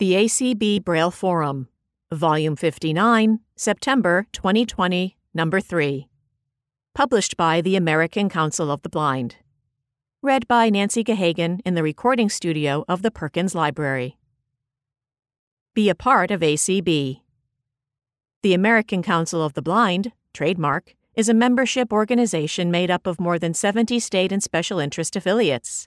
The ACB Braille Forum, Volume 59, September 2020, Number 3. Published by the American Council of the Blind. Read by Nancy Gahagan in the recording studio of the Perkins Library. Be a part of ACB. The American Council of the Blind, trademark, is a membership organization made up of more than 70 state and special interest affiliates.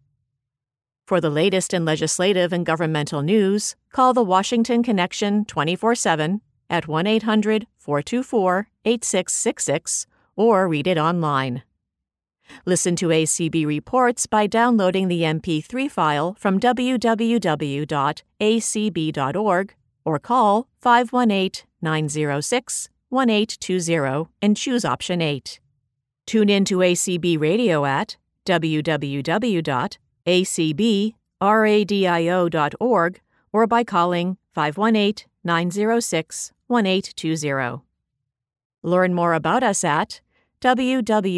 For the latest in legislative and governmental news, call the Washington Connection 24 7 at 1 800 424 8666 or read it online. Listen to ACB reports by downloading the MP3 file from www.acb.org or call 518 906 1820 and choose option 8. Tune in to ACB Radio at www.acbradio.org or by calling 518 906 1820. Learn more about us at www.acb.org.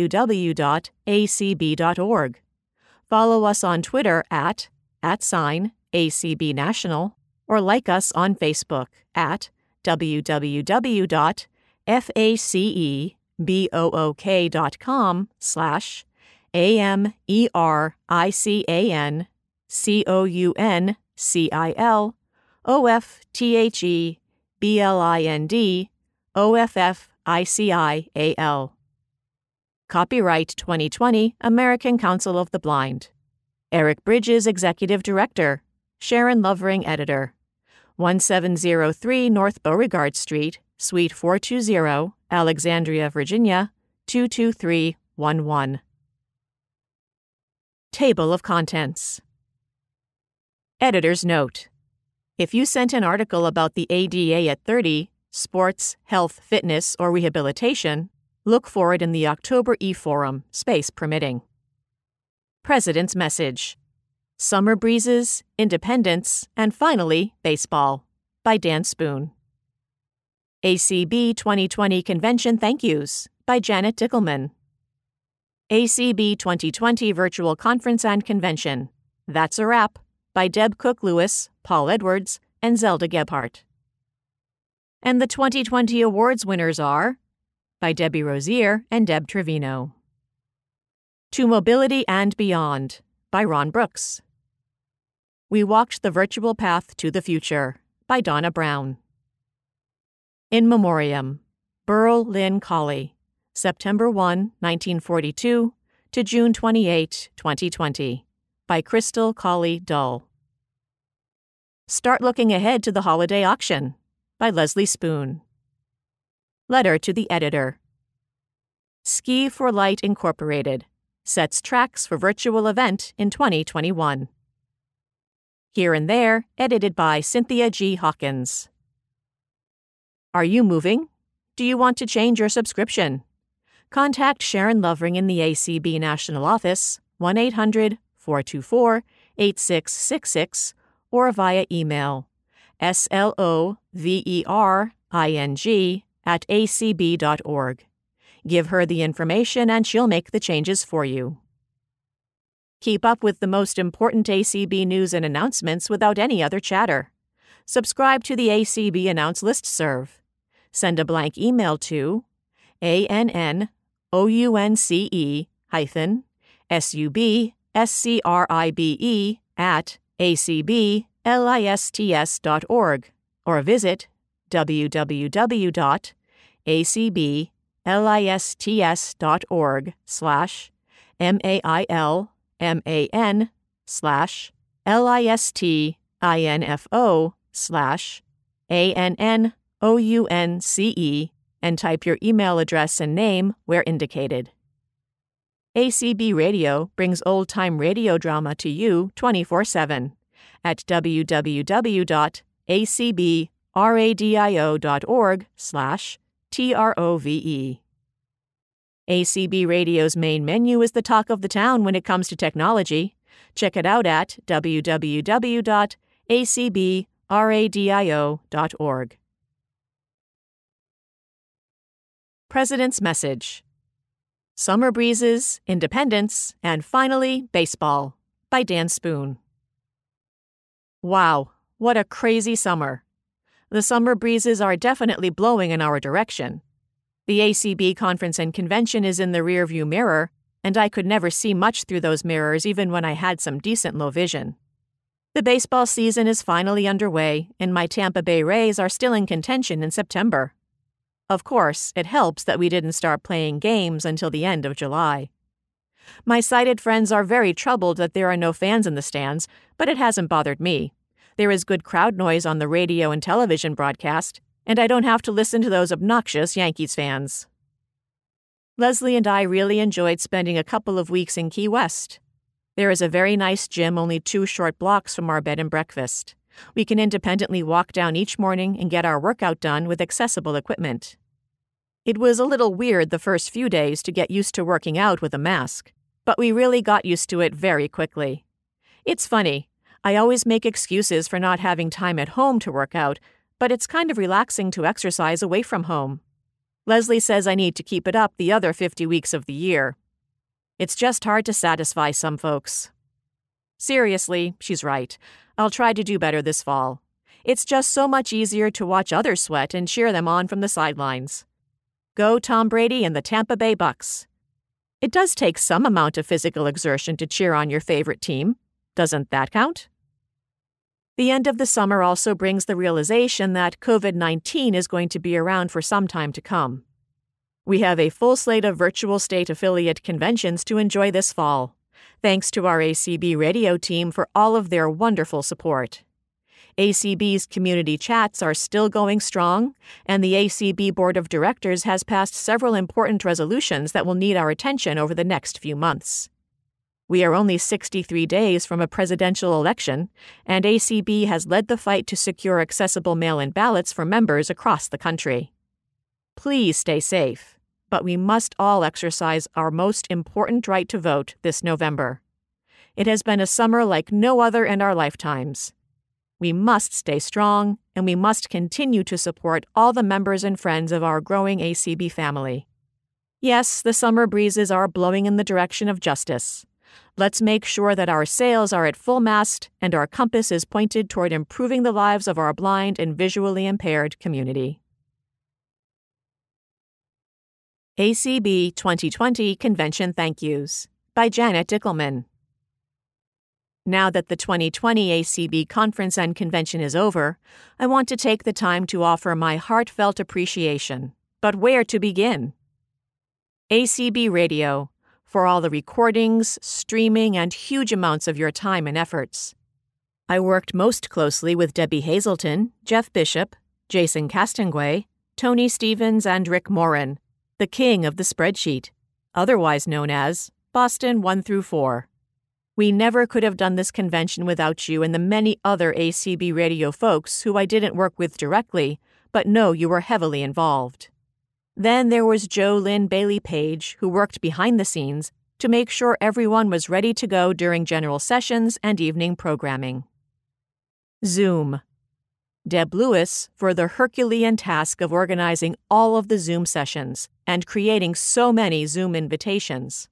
Follow us on Twitter at at sign ACB National or like us on Facebook at www.facebook.com slash A-M-E-R-I-C-A-N-C-O-U-N-C-I-L O-F-T-H-E-B-L-I-N-D O-F-F-I-C-I-A-L. Copyright 2020 American Council of the Blind. Eric Bridges, Executive Director. Sharon Lovering, Editor. 1703 North Beauregard Street, Suite 420, Alexandria, Virginia 22311. Table of Contents Editor's Note If you sent an article about the ADA at 30, sports, health, fitness, or rehabilitation, look for it in the October e Forum, space permitting. President's Message Summer Breezes, Independence, and finally, Baseball by Dan Spoon. ACB 2020 Convention Thank Yous by Janet Dickelman. ACB 2020 Virtual Conference and Convention That's a Wrap by Deb Cook Lewis, Paul Edwards, and Zelda Gebhard. And the 2020 awards winners are by Debbie Rosier and Deb Trevino. To Mobility and Beyond by Ron Brooks. We Walked the Virtual Path to the Future by Donna Brown. In Memoriam, Berl Lynn Colley, September 1, 1942 to June 28, 2020, by Crystal Colley Dull. Start looking ahead to the holiday auction by Leslie Spoon. Letter to the editor. Ski for Light Incorporated sets tracks for virtual event in 2021. Here and There, edited by Cynthia G. Hawkins. Are you moving? Do you want to change your subscription? Contact Sharon Lovering in the ACB National Office, 1 800 424 8666, or via email slovering at acb.org. Give her the information and she'll make the changes for you. Keep up with the most important ACB news and announcements without any other chatter. Subscribe to the ACB Announce List Serve. Send a blank email to ANNOUNCE hyphen SUBSCRIBE at acblists.org or visit www.acblists.org slash M A I L M A N slash L I S T I N F O slash A N N O U N C E and type your email address and name where indicated. ACB Radio brings old time radio drama to you 24 7 at www.acbradio.org slash T-R-O-V-E. ACB Radio's main menu is the talk of the town when it comes to technology. Check it out at www.acbradio.org. President's Message Summer Breezes, Independence, and finally, Baseball by Dan Spoon. Wow, what a crazy summer! The summer breezes are definitely blowing in our direction. The ACB conference and convention is in the rearview mirror, and I could never see much through those mirrors even when I had some decent low vision. The baseball season is finally underway, and my Tampa Bay Rays are still in contention in September. Of course, it helps that we didn't start playing games until the end of July. My sighted friends are very troubled that there are no fans in the stands, but it hasn't bothered me. There is good crowd noise on the radio and television broadcast, and I don't have to listen to those obnoxious Yankees fans. Leslie and I really enjoyed spending a couple of weeks in Key West. There is a very nice gym only two short blocks from our bed and breakfast. We can independently walk down each morning and get our workout done with accessible equipment. It was a little weird the first few days to get used to working out with a mask, but we really got used to it very quickly. It's funny, I always make excuses for not having time at home to work out, but it's kind of relaxing to exercise away from home. Leslie says I need to keep it up the other 50 weeks of the year. It's just hard to satisfy some folks. Seriously, she's right. I'll try to do better this fall. It's just so much easier to watch others sweat and cheer them on from the sidelines. Go Tom Brady and the Tampa Bay Bucks. It does take some amount of physical exertion to cheer on your favorite team. Doesn't that count? The end of the summer also brings the realization that COVID 19 is going to be around for some time to come. We have a full slate of virtual state affiliate conventions to enjoy this fall. Thanks to our ACB radio team for all of their wonderful support. ACB's community chats are still going strong, and the ACB Board of Directors has passed several important resolutions that will need our attention over the next few months. We are only 63 days from a presidential election, and ACB has led the fight to secure accessible mail in ballots for members across the country. Please stay safe, but we must all exercise our most important right to vote this November. It has been a summer like no other in our lifetimes. We must stay strong, and we must continue to support all the members and friends of our growing ACB family. Yes, the summer breezes are blowing in the direction of justice. Let's make sure that our sails are at full mast and our compass is pointed toward improving the lives of our blind and visually impaired community. ACB 2020 Convention Thank Yous by Janet Dickelman. Now that the 2020 ACB conference and convention is over, I want to take the time to offer my heartfelt appreciation. But where to begin? ACB Radio, for all the recordings, streaming, and huge amounts of your time and efforts. I worked most closely with Debbie Hazelton, Jeff Bishop, Jason Castonguay, Tony Stevens, and Rick Morin, the king of the spreadsheet, otherwise known as Boston 1 through 4. We never could have done this convention without you and the many other ACB radio folks who I didn't work with directly, but know you were heavily involved. Then there was Jo Lynn Bailey Page, who worked behind the scenes to make sure everyone was ready to go during general sessions and evening programming. Zoom. Deb Lewis for the Herculean task of organizing all of the Zoom sessions and creating so many Zoom invitations.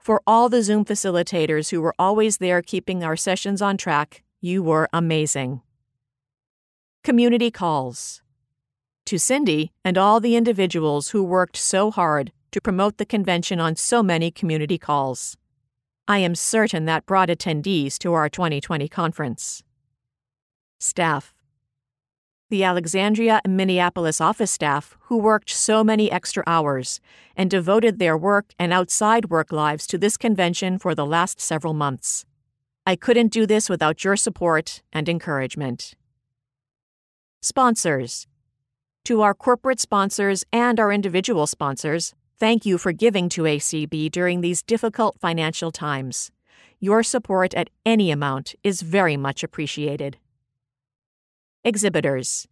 For all the Zoom facilitators who were always there keeping our sessions on track, you were amazing. Community calls to Cindy and all the individuals who worked so hard to promote the convention on so many community calls. I am certain that brought attendees to our 2020 conference. Staff the Alexandria and Minneapolis office staff who worked so many extra hours and devoted their work and outside work lives to this convention for the last several months. I couldn't do this without your support and encouragement. Sponsors To our corporate sponsors and our individual sponsors, thank you for giving to ACB during these difficult financial times. Your support at any amount is very much appreciated. Exhibitors.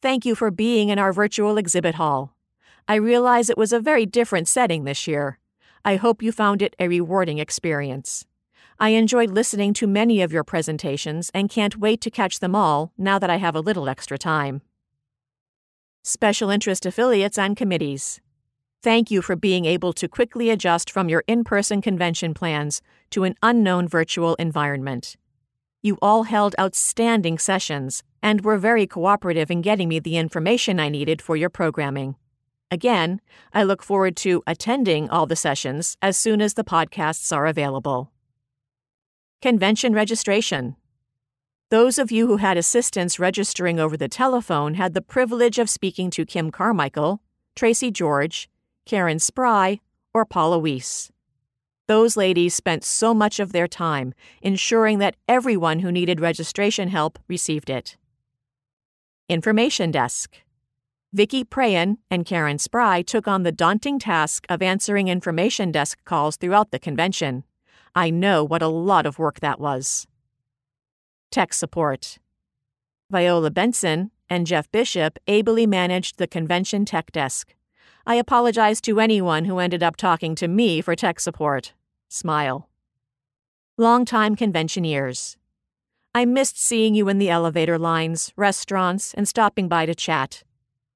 Thank you for being in our virtual exhibit hall. I realize it was a very different setting this year. I hope you found it a rewarding experience. I enjoyed listening to many of your presentations and can't wait to catch them all now that I have a little extra time. Special interest affiliates and committees. Thank you for being able to quickly adjust from your in person convention plans to an unknown virtual environment. You all held outstanding sessions and were very cooperative in getting me the information I needed for your programming. Again, I look forward to attending all the sessions as soon as the podcasts are available. Convention registration. Those of you who had assistance registering over the telephone had the privilege of speaking to Kim Carmichael, Tracy George, Karen Spry, or Paula Weiss. Those ladies spent so much of their time ensuring that everyone who needed registration help received it. Information Desk Vicki Prayen and Karen Spry took on the daunting task of answering information desk calls throughout the convention. I know what a lot of work that was. Tech Support Viola Benson and Jeff Bishop ably managed the convention tech desk. I apologize to anyone who ended up talking to me for tech support. Smile. Longtime conventioneers. I missed seeing you in the elevator lines, restaurants, and stopping by to chat.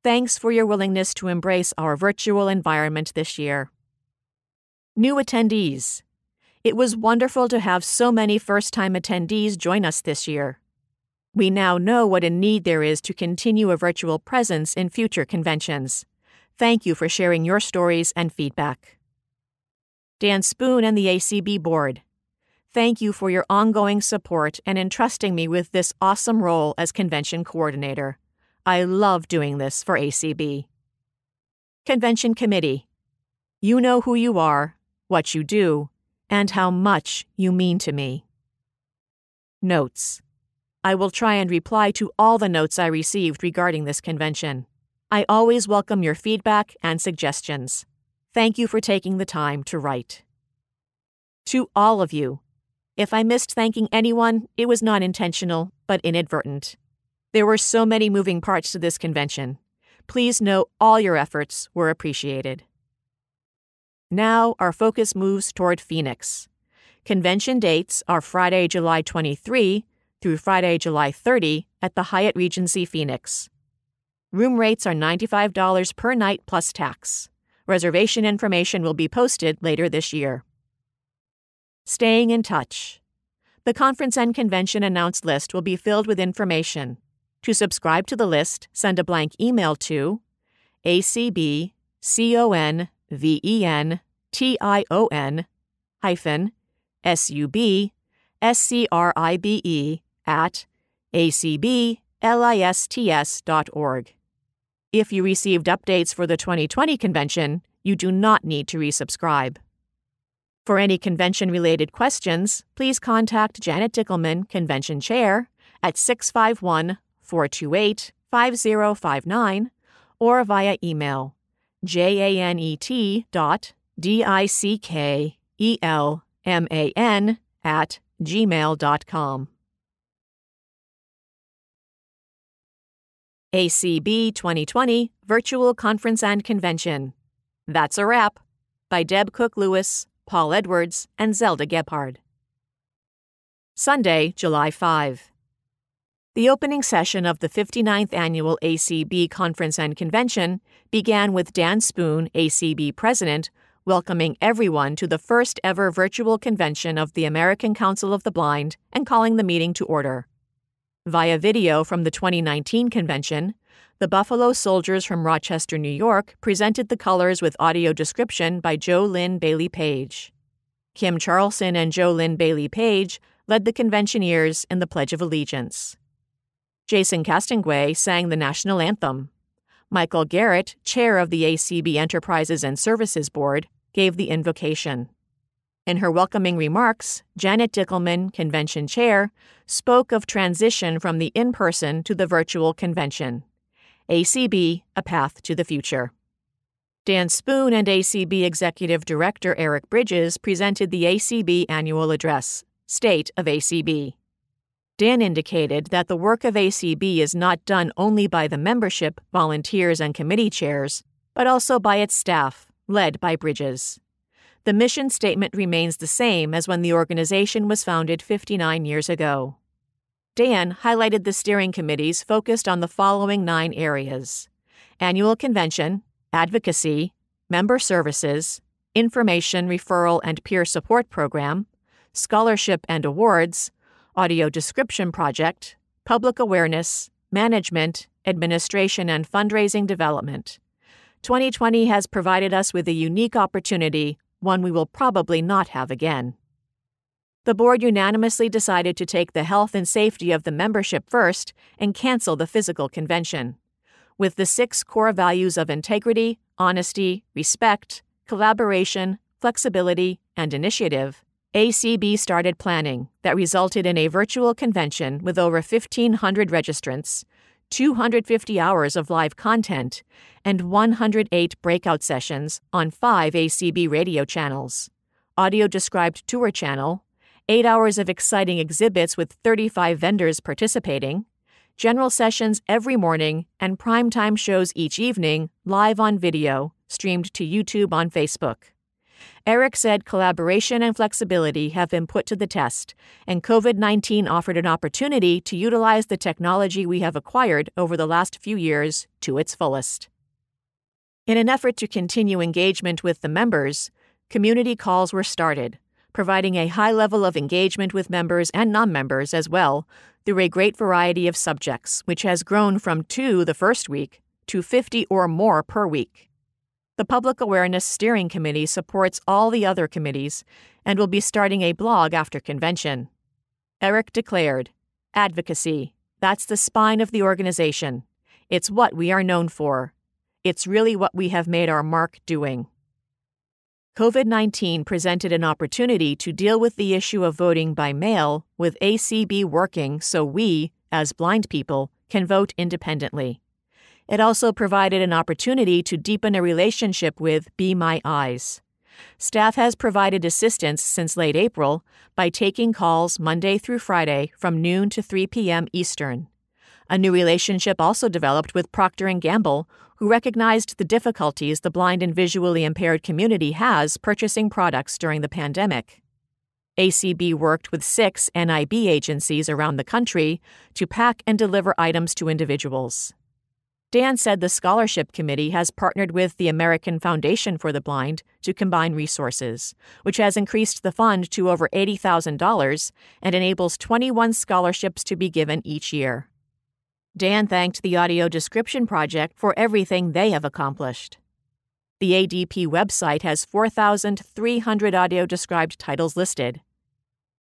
Thanks for your willingness to embrace our virtual environment this year. New attendees. It was wonderful to have so many first time attendees join us this year. We now know what a need there is to continue a virtual presence in future conventions. Thank you for sharing your stories and feedback. Dan Spoon and the ACB Board. Thank you for your ongoing support and entrusting me with this awesome role as convention coordinator. I love doing this for ACB. Convention Committee. You know who you are, what you do, and how much you mean to me. Notes. I will try and reply to all the notes I received regarding this convention. I always welcome your feedback and suggestions. Thank you for taking the time to write. To all of you, if I missed thanking anyone, it was not intentional, but inadvertent. There were so many moving parts to this convention. Please know all your efforts were appreciated. Now our focus moves toward Phoenix. Convention dates are Friday, July 23 through Friday, July 30 at the Hyatt Regency Phoenix. Room rates are $95 per night plus tax. Reservation information will be posted later this year. Staying in touch. The conference and convention announced list will be filled with information. To subscribe to the list, send a blank email to acbconvention hyphen sub scribe at acblists.org. If you received updates for the 2020 convention, you do not need to resubscribe. For any convention related questions, please contact Janet Dickelman, Convention Chair, at 651 428 5059 or via email janet dot d-i-c-k-e-l-m-a-n at gmail.com. ACB 2020 Virtual Conference and Convention. That's a wrap. By Deb Cook Lewis, Paul Edwards, and Zelda Gebhard. Sunday, July 5. The opening session of the 59th Annual ACB Conference and Convention began with Dan Spoon, ACB President, welcoming everyone to the first ever virtual convention of the American Council of the Blind and calling the meeting to order. Via video from the 2019 convention, the Buffalo Soldiers from Rochester, New York presented the colors with audio description by Jo Lynn Bailey Page. Kim Charlson and Jo Lynn Bailey Page led the conventioneers in the Pledge of Allegiance. Jason Castonguay sang the national anthem. Michael Garrett, chair of the ACB Enterprises and Services Board, gave the invocation. In her welcoming remarks, Janet Dickelman, convention chair, spoke of transition from the in person to the virtual convention. ACB, a path to the future. Dan Spoon and ACB Executive Director Eric Bridges presented the ACB annual address, State of ACB. Dan indicated that the work of ACB is not done only by the membership, volunteers, and committee chairs, but also by its staff, led by Bridges. The mission statement remains the same as when the organization was founded 59 years ago. Dan highlighted the steering committees focused on the following nine areas annual convention, advocacy, member services, information referral and peer support program, scholarship and awards, audio description project, public awareness, management, administration, and fundraising development. 2020 has provided us with a unique opportunity, one we will probably not have again. The board unanimously decided to take the health and safety of the membership first and cancel the physical convention. With the six core values of integrity, honesty, respect, collaboration, flexibility, and initiative, ACB started planning that resulted in a virtual convention with over 1,500 registrants, 250 hours of live content, and 108 breakout sessions on five ACB radio channels, audio described tour channel, eight hours of exciting exhibits with 35 vendors participating, general sessions every morning, and primetime shows each evening live on video, streamed to YouTube on Facebook. Eric said collaboration and flexibility have been put to the test, and COVID 19 offered an opportunity to utilize the technology we have acquired over the last few years to its fullest. In an effort to continue engagement with the members, community calls were started, providing a high level of engagement with members and non members as well through a great variety of subjects, which has grown from two the first week to 50 or more per week. The Public Awareness Steering Committee supports all the other committees and will be starting a blog after convention. Eric declared Advocacy. That's the spine of the organization. It's what we are known for. It's really what we have made our mark doing. COVID 19 presented an opportunity to deal with the issue of voting by mail, with ACB working so we, as blind people, can vote independently. It also provided an opportunity to deepen a relationship with Be My Eyes. Staff has provided assistance since late April by taking calls Monday through Friday from noon to 3 p.m. Eastern. A new relationship also developed with Procter & Gamble, who recognized the difficulties the blind and visually impaired community has purchasing products during the pandemic. ACB worked with six NIB agencies around the country to pack and deliver items to individuals. Dan said the scholarship committee has partnered with the American Foundation for the Blind to combine resources, which has increased the fund to over $80,000 and enables 21 scholarships to be given each year. Dan thanked the Audio Description Project for everything they have accomplished. The ADP website has 4,300 audio described titles listed.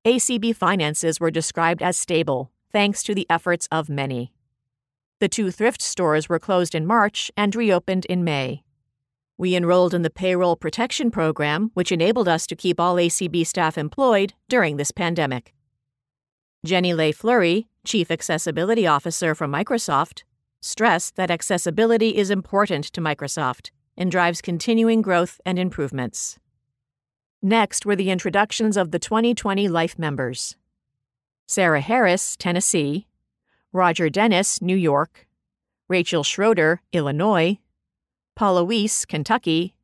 ACB finances were described as stable, thanks to the efforts of many. The two thrift stores were closed in March and reopened in May. We enrolled in the Payroll Protection Program, which enabled us to keep all ACB staff employed during this pandemic. Jenny Lay-Flurrie, Chief Accessibility Officer for Microsoft, stressed that accessibility is important to Microsoft and drives continuing growth and improvements. Next were the introductions of the 2020 Life members. Sarah Harris, Tennessee, Roger Dennis, New York, Rachel Schroeder, Illinois, Paula Weiss, Kentucky,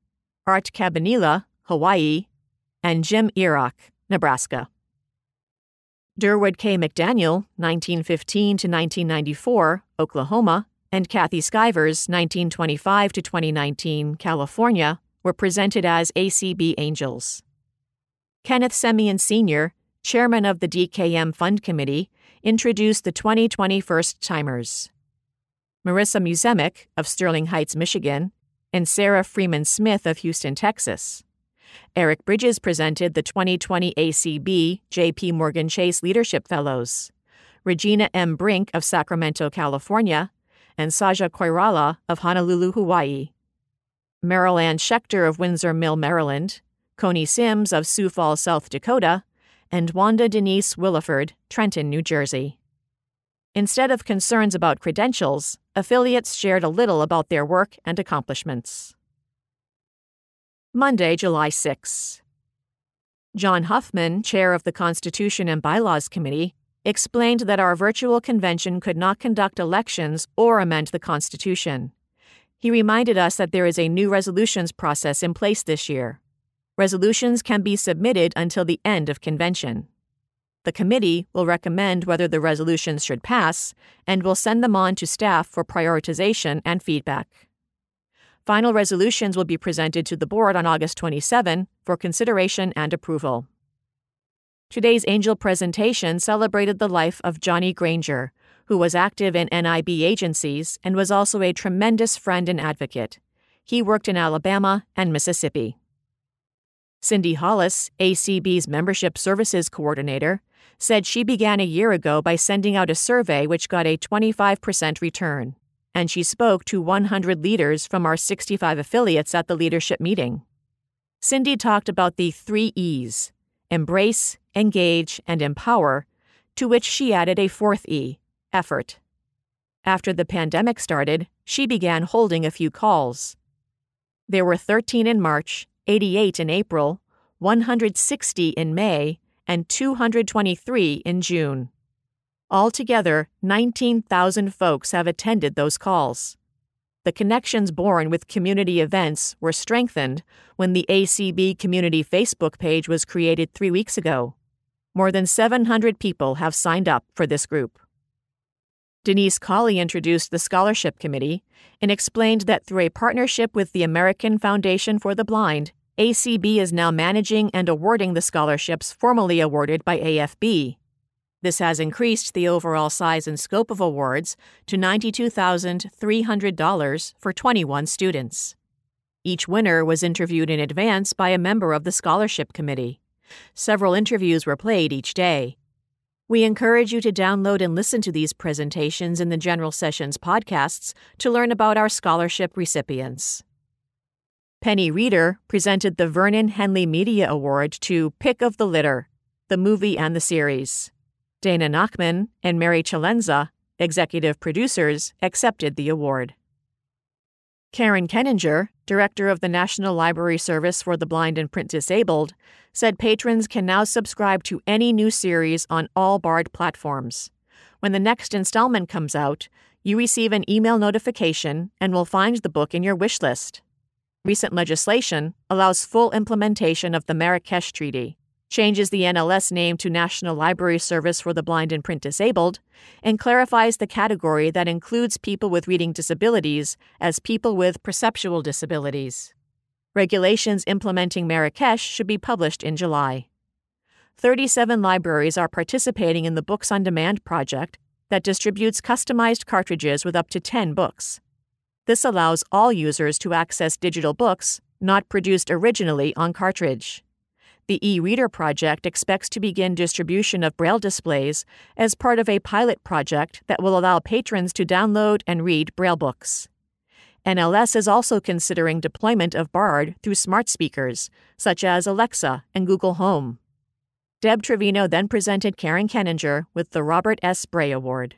Art Cabanilla, Hawaii, and Jim Irach, Nebraska. Durwood K. McDaniel, 1915 to 1994, Oklahoma, and Kathy Skivers, 1925 to 2019, California, were presented as ACB Angels. Kenneth Semien Sr., chairman of the DKM Fund Committee, introduced the 2020 First Timers. Marissa Musemic of Sterling Heights, Michigan, and Sarah Freeman Smith of Houston, Texas. Eric Bridges presented the 2020 ACB JP Morgan Chase Leadership Fellows. Regina M. Brink of Sacramento, California, and Saja Koirala of Honolulu, Hawaii. Meryl Ann Schechter of Windsor Mill, Maryland, Coney Sims of Sioux Falls, South Dakota, and Wanda Denise Williford, Trenton, New Jersey. Instead of concerns about credentials, affiliates shared a little about their work and accomplishments. Monday, July 6. John Huffman, chair of the Constitution and Bylaws Committee, explained that our virtual convention could not conduct elections or amend the Constitution. He reminded us that there is a new resolutions process in place this year. Resolutions can be submitted until the end of convention. The committee will recommend whether the resolutions should pass and will send them on to staff for prioritization and feedback. Final resolutions will be presented to the board on August 27 for consideration and approval. Today's angel presentation celebrated the life of Johnny Granger, who was active in NIB agencies and was also a tremendous friend and advocate. He worked in Alabama and Mississippi. Cindy Hollis, ACB's Membership Services Coordinator, said she began a year ago by sending out a survey which got a 25% return, and she spoke to 100 leaders from our 65 affiliates at the leadership meeting. Cindy talked about the three E's embrace, engage, and empower, to which she added a fourth E effort. After the pandemic started, she began holding a few calls. There were 13 in March, 88 in April, 160 in May, and 223 in June. Altogether, 19,000 folks have attended those calls. The connections born with community events were strengthened when the ACB Community Facebook page was created three weeks ago. More than 700 people have signed up for this group. Denise Colley introduced the Scholarship Committee and explained that through a partnership with the American Foundation for the Blind, ACB is now managing and awarding the scholarships formerly awarded by AFB. This has increased the overall size and scope of awards to $92,300 for 21 students. Each winner was interviewed in advance by a member of the scholarship committee. Several interviews were played each day. We encourage you to download and listen to these presentations in the General Sessions podcasts to learn about our scholarship recipients. Penny Reeder presented the Vernon Henley Media Award to Pick of the Litter, the movie and the series. Dana Nachman and Mary Chalenza, executive producers, accepted the award. Karen Keninger, director of the National Library Service for the Blind and Print Disabled, said patrons can now subscribe to any new series on all Bard platforms. When the next installment comes out, you receive an email notification and will find the book in your wish list. Recent legislation allows full implementation of the Marrakesh Treaty, changes the NLS name to National Library Service for the Blind and Print Disabled, and clarifies the category that includes people with reading disabilities as people with perceptual disabilities. Regulations implementing Marrakesh should be published in July. 37 libraries are participating in the Books on Demand project that distributes customized cartridges with up to 10 books. This allows all users to access digital books not produced originally on cartridge. The e reader project expects to begin distribution of Braille displays as part of a pilot project that will allow patrons to download and read Braille books. NLS is also considering deployment of BARD through smart speakers, such as Alexa and Google Home. Deb Trevino then presented Karen Keninger with the Robert S. Bray Award.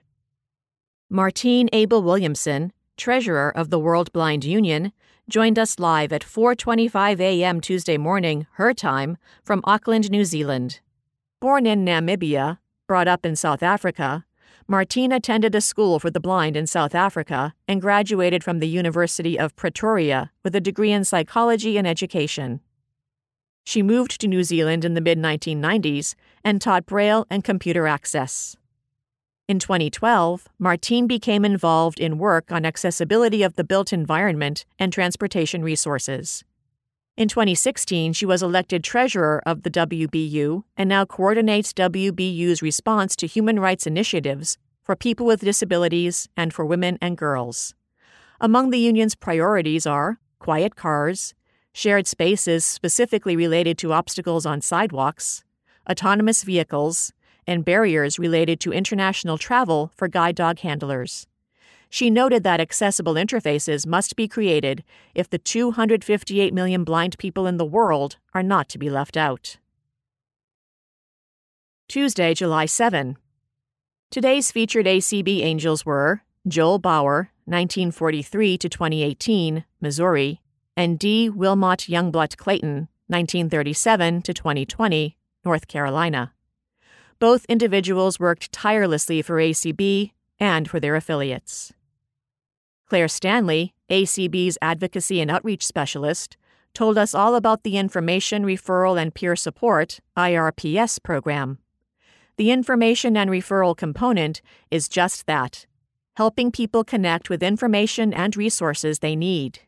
Martine Abel Williamson, treasurer of the World Blind Union, joined us live at 4:25 a.m. Tuesday morning, her time, from Auckland, New Zealand. Born in Namibia, brought up in South Africa, Martine attended a school for the blind in South Africa and graduated from the University of Pretoria with a degree in psychology and education. She moved to New Zealand in the mid 1990s and taught Braille and computer access. In 2012, Martine became involved in work on accessibility of the built environment and transportation resources. In 2016, she was elected treasurer of the WBU and now coordinates WBU's response to human rights initiatives for people with disabilities and for women and girls. Among the union's priorities are quiet cars, shared spaces specifically related to obstacles on sidewalks, autonomous vehicles, and barriers related to international travel for guide dog handlers. She noted that accessible interfaces must be created if the 258 million blind people in the world are not to be left out. Tuesday, July 7. Today's featured ACB angels were Joel Bauer, 1943 to 2018, Missouri, and D. Wilmot Youngblood Clayton, 1937 to 2020, North Carolina. Both individuals worked tirelessly for ACB and for their affiliates. Claire Stanley, ACB's advocacy and outreach specialist, told us all about the Information, Referral, and Peer Support IRPS program. The information and referral component is just that helping people connect with information and resources they need.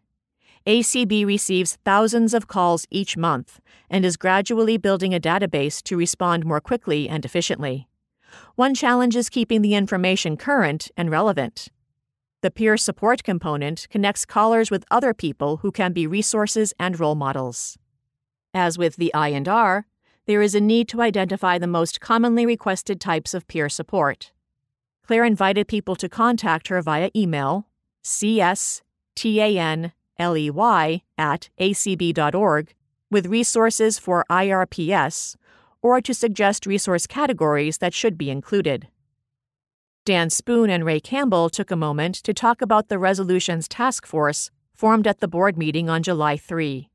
ACB receives thousands of calls each month and is gradually building a database to respond more quickly and efficiently. One challenge is keeping the information current and relevant. The peer support component connects callers with other people who can be resources and role models. As with the I&R, there is a need to identify the most commonly requested types of peer support. Claire invited people to contact her via email cstanley at acb.org with resources for IRPS or to suggest resource categories that should be included. Dan Spoon and Ray Campbell took a moment to talk about the resolutions task force formed at the board meeting on July 3.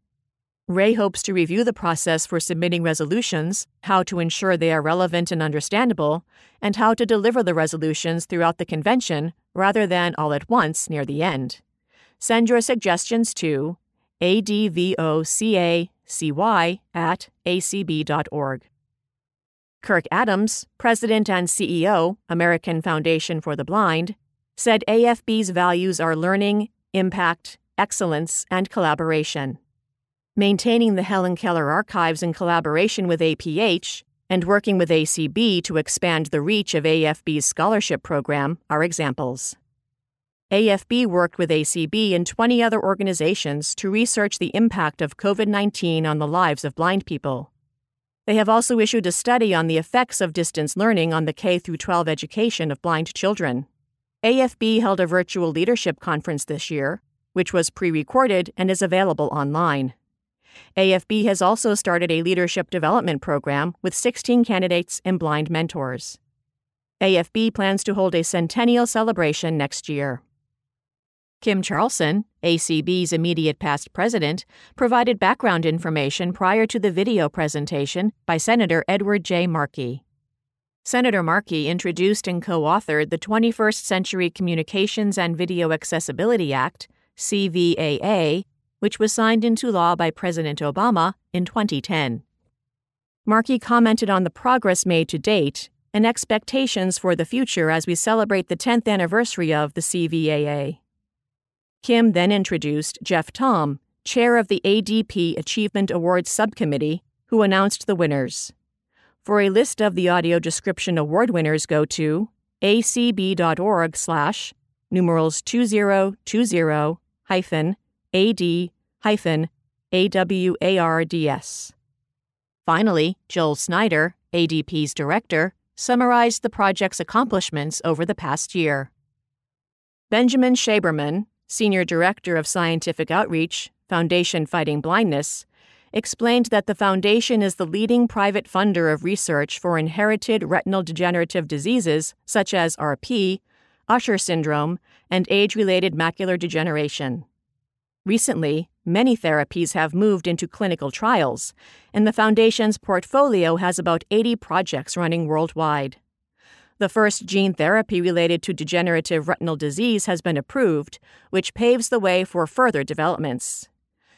Ray hopes to review the process for submitting resolutions, how to ensure they are relevant and understandable, and how to deliver the resolutions throughout the convention rather than all at once near the end. Send your suggestions to advocacy at acb.org. Kirk Adams, President and CEO, American Foundation for the Blind, said AFB's values are learning, impact, excellence, and collaboration. Maintaining the Helen Keller archives in collaboration with APH and working with ACB to expand the reach of AFB's scholarship program are examples. AFB worked with ACB and 20 other organizations to research the impact of COVID 19 on the lives of blind people. They have also issued a study on the effects of distance learning on the K 12 education of blind children. AFB held a virtual leadership conference this year, which was pre recorded and is available online. AFB has also started a leadership development program with 16 candidates and blind mentors. AFB plans to hold a centennial celebration next year. Kim Charlson, ACB's immediate past president, provided background information prior to the video presentation by Senator Edward J. Markey. Senator Markey introduced and co authored the 21st Century Communications and Video Accessibility Act, CVAA, which was signed into law by President Obama in 2010. Markey commented on the progress made to date and expectations for the future as we celebrate the 10th anniversary of the CVAA. Kim then introduced Jeff Thom, chair of the ADP Achievement Awards Subcommittee, who announced the winners. For a list of the audio description award winners, go to acb.org slash numerals 2020 hyphen ad hyphen awards. Finally, Joel Snyder, ADP's director, summarized the project's accomplishments over the past year. Benjamin Shaberman, Senior Director of Scientific Outreach, Foundation Fighting Blindness, explained that the foundation is the leading private funder of research for inherited retinal degenerative diseases such as RP, Usher syndrome, and age related macular degeneration. Recently, many therapies have moved into clinical trials, and the Foundation's portfolio has about 80 projects running worldwide. The first gene therapy related to degenerative retinal disease has been approved, which paves the way for further developments.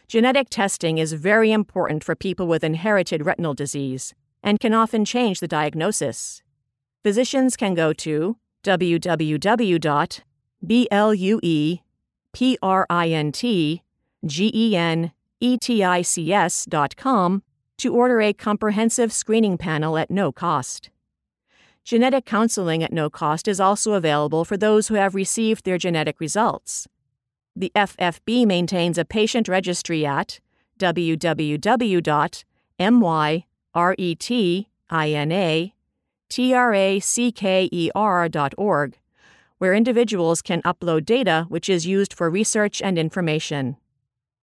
Genetic testing is very important for people with inherited retinal disease and can often change the diagnosis. Physicians can go to www.blueprintgenics.com to order a comprehensive screening panel at no cost. Genetic counseling at no cost is also available for those who have received their genetic results. The FFB maintains a patient registry at www.myretina.org tracker.org, where individuals can upload data which is used for research and information.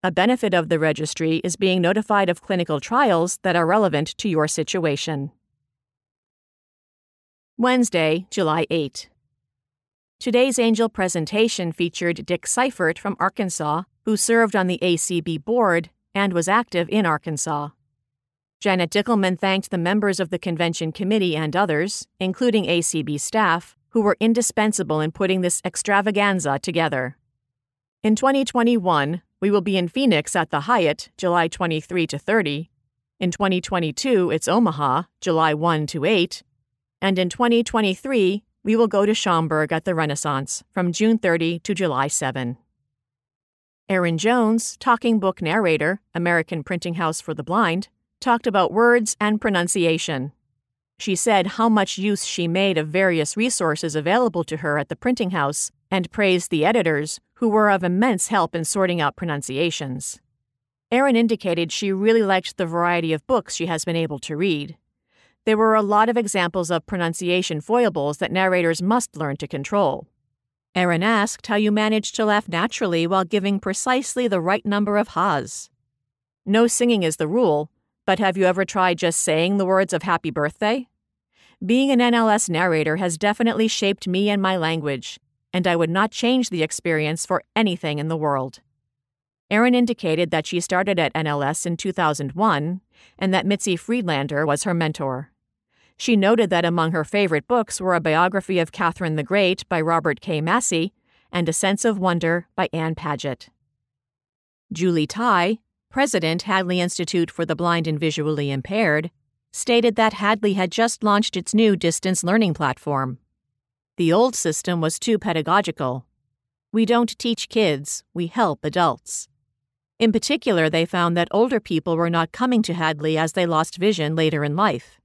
A benefit of the registry is being notified of clinical trials that are relevant to your situation. Wednesday, July 8. Today's Angel presentation featured Dick Seifert from Arkansas, who served on the ACB board and was active in Arkansas. Janet Dickelman thanked the members of the convention committee and others, including ACB staff, who were indispensable in putting this extravaganza together. In 2021, we will be in Phoenix at the Hyatt, July 23 to 30. In 2022, it's Omaha, July 1 to 8. And in 2023, we will go to Schaumburg at the Renaissance from June 30 to July 7. Erin Jones, talking book narrator, American Printing House for the Blind, talked about words and pronunciation. She said how much use she made of various resources available to her at the printing house and praised the editors, who were of immense help in sorting out pronunciations. Erin indicated she really liked the variety of books she has been able to read. There were a lot of examples of pronunciation foibles that narrators must learn to control. Erin asked how you managed to laugh naturally while giving precisely the right number of ha's. No singing is the rule, but have you ever tried just saying the words of happy birthday? Being an NLS narrator has definitely shaped me and my language, and I would not change the experience for anything in the world. Erin indicated that she started at NLS in 2001 and that Mitzi Friedlander was her mentor. She noted that among her favorite books were a biography of Catherine the Great by Robert K. Massie and A Sense of Wonder by Anne Paget. Julie Tye, President, Hadley Institute for the Blind and Visually Impaired, stated that Hadley had just launched its new distance learning platform. The old system was too pedagogical. We don't teach kids, we help adults. In particular, they found that older people were not coming to Hadley as they lost vision later in life.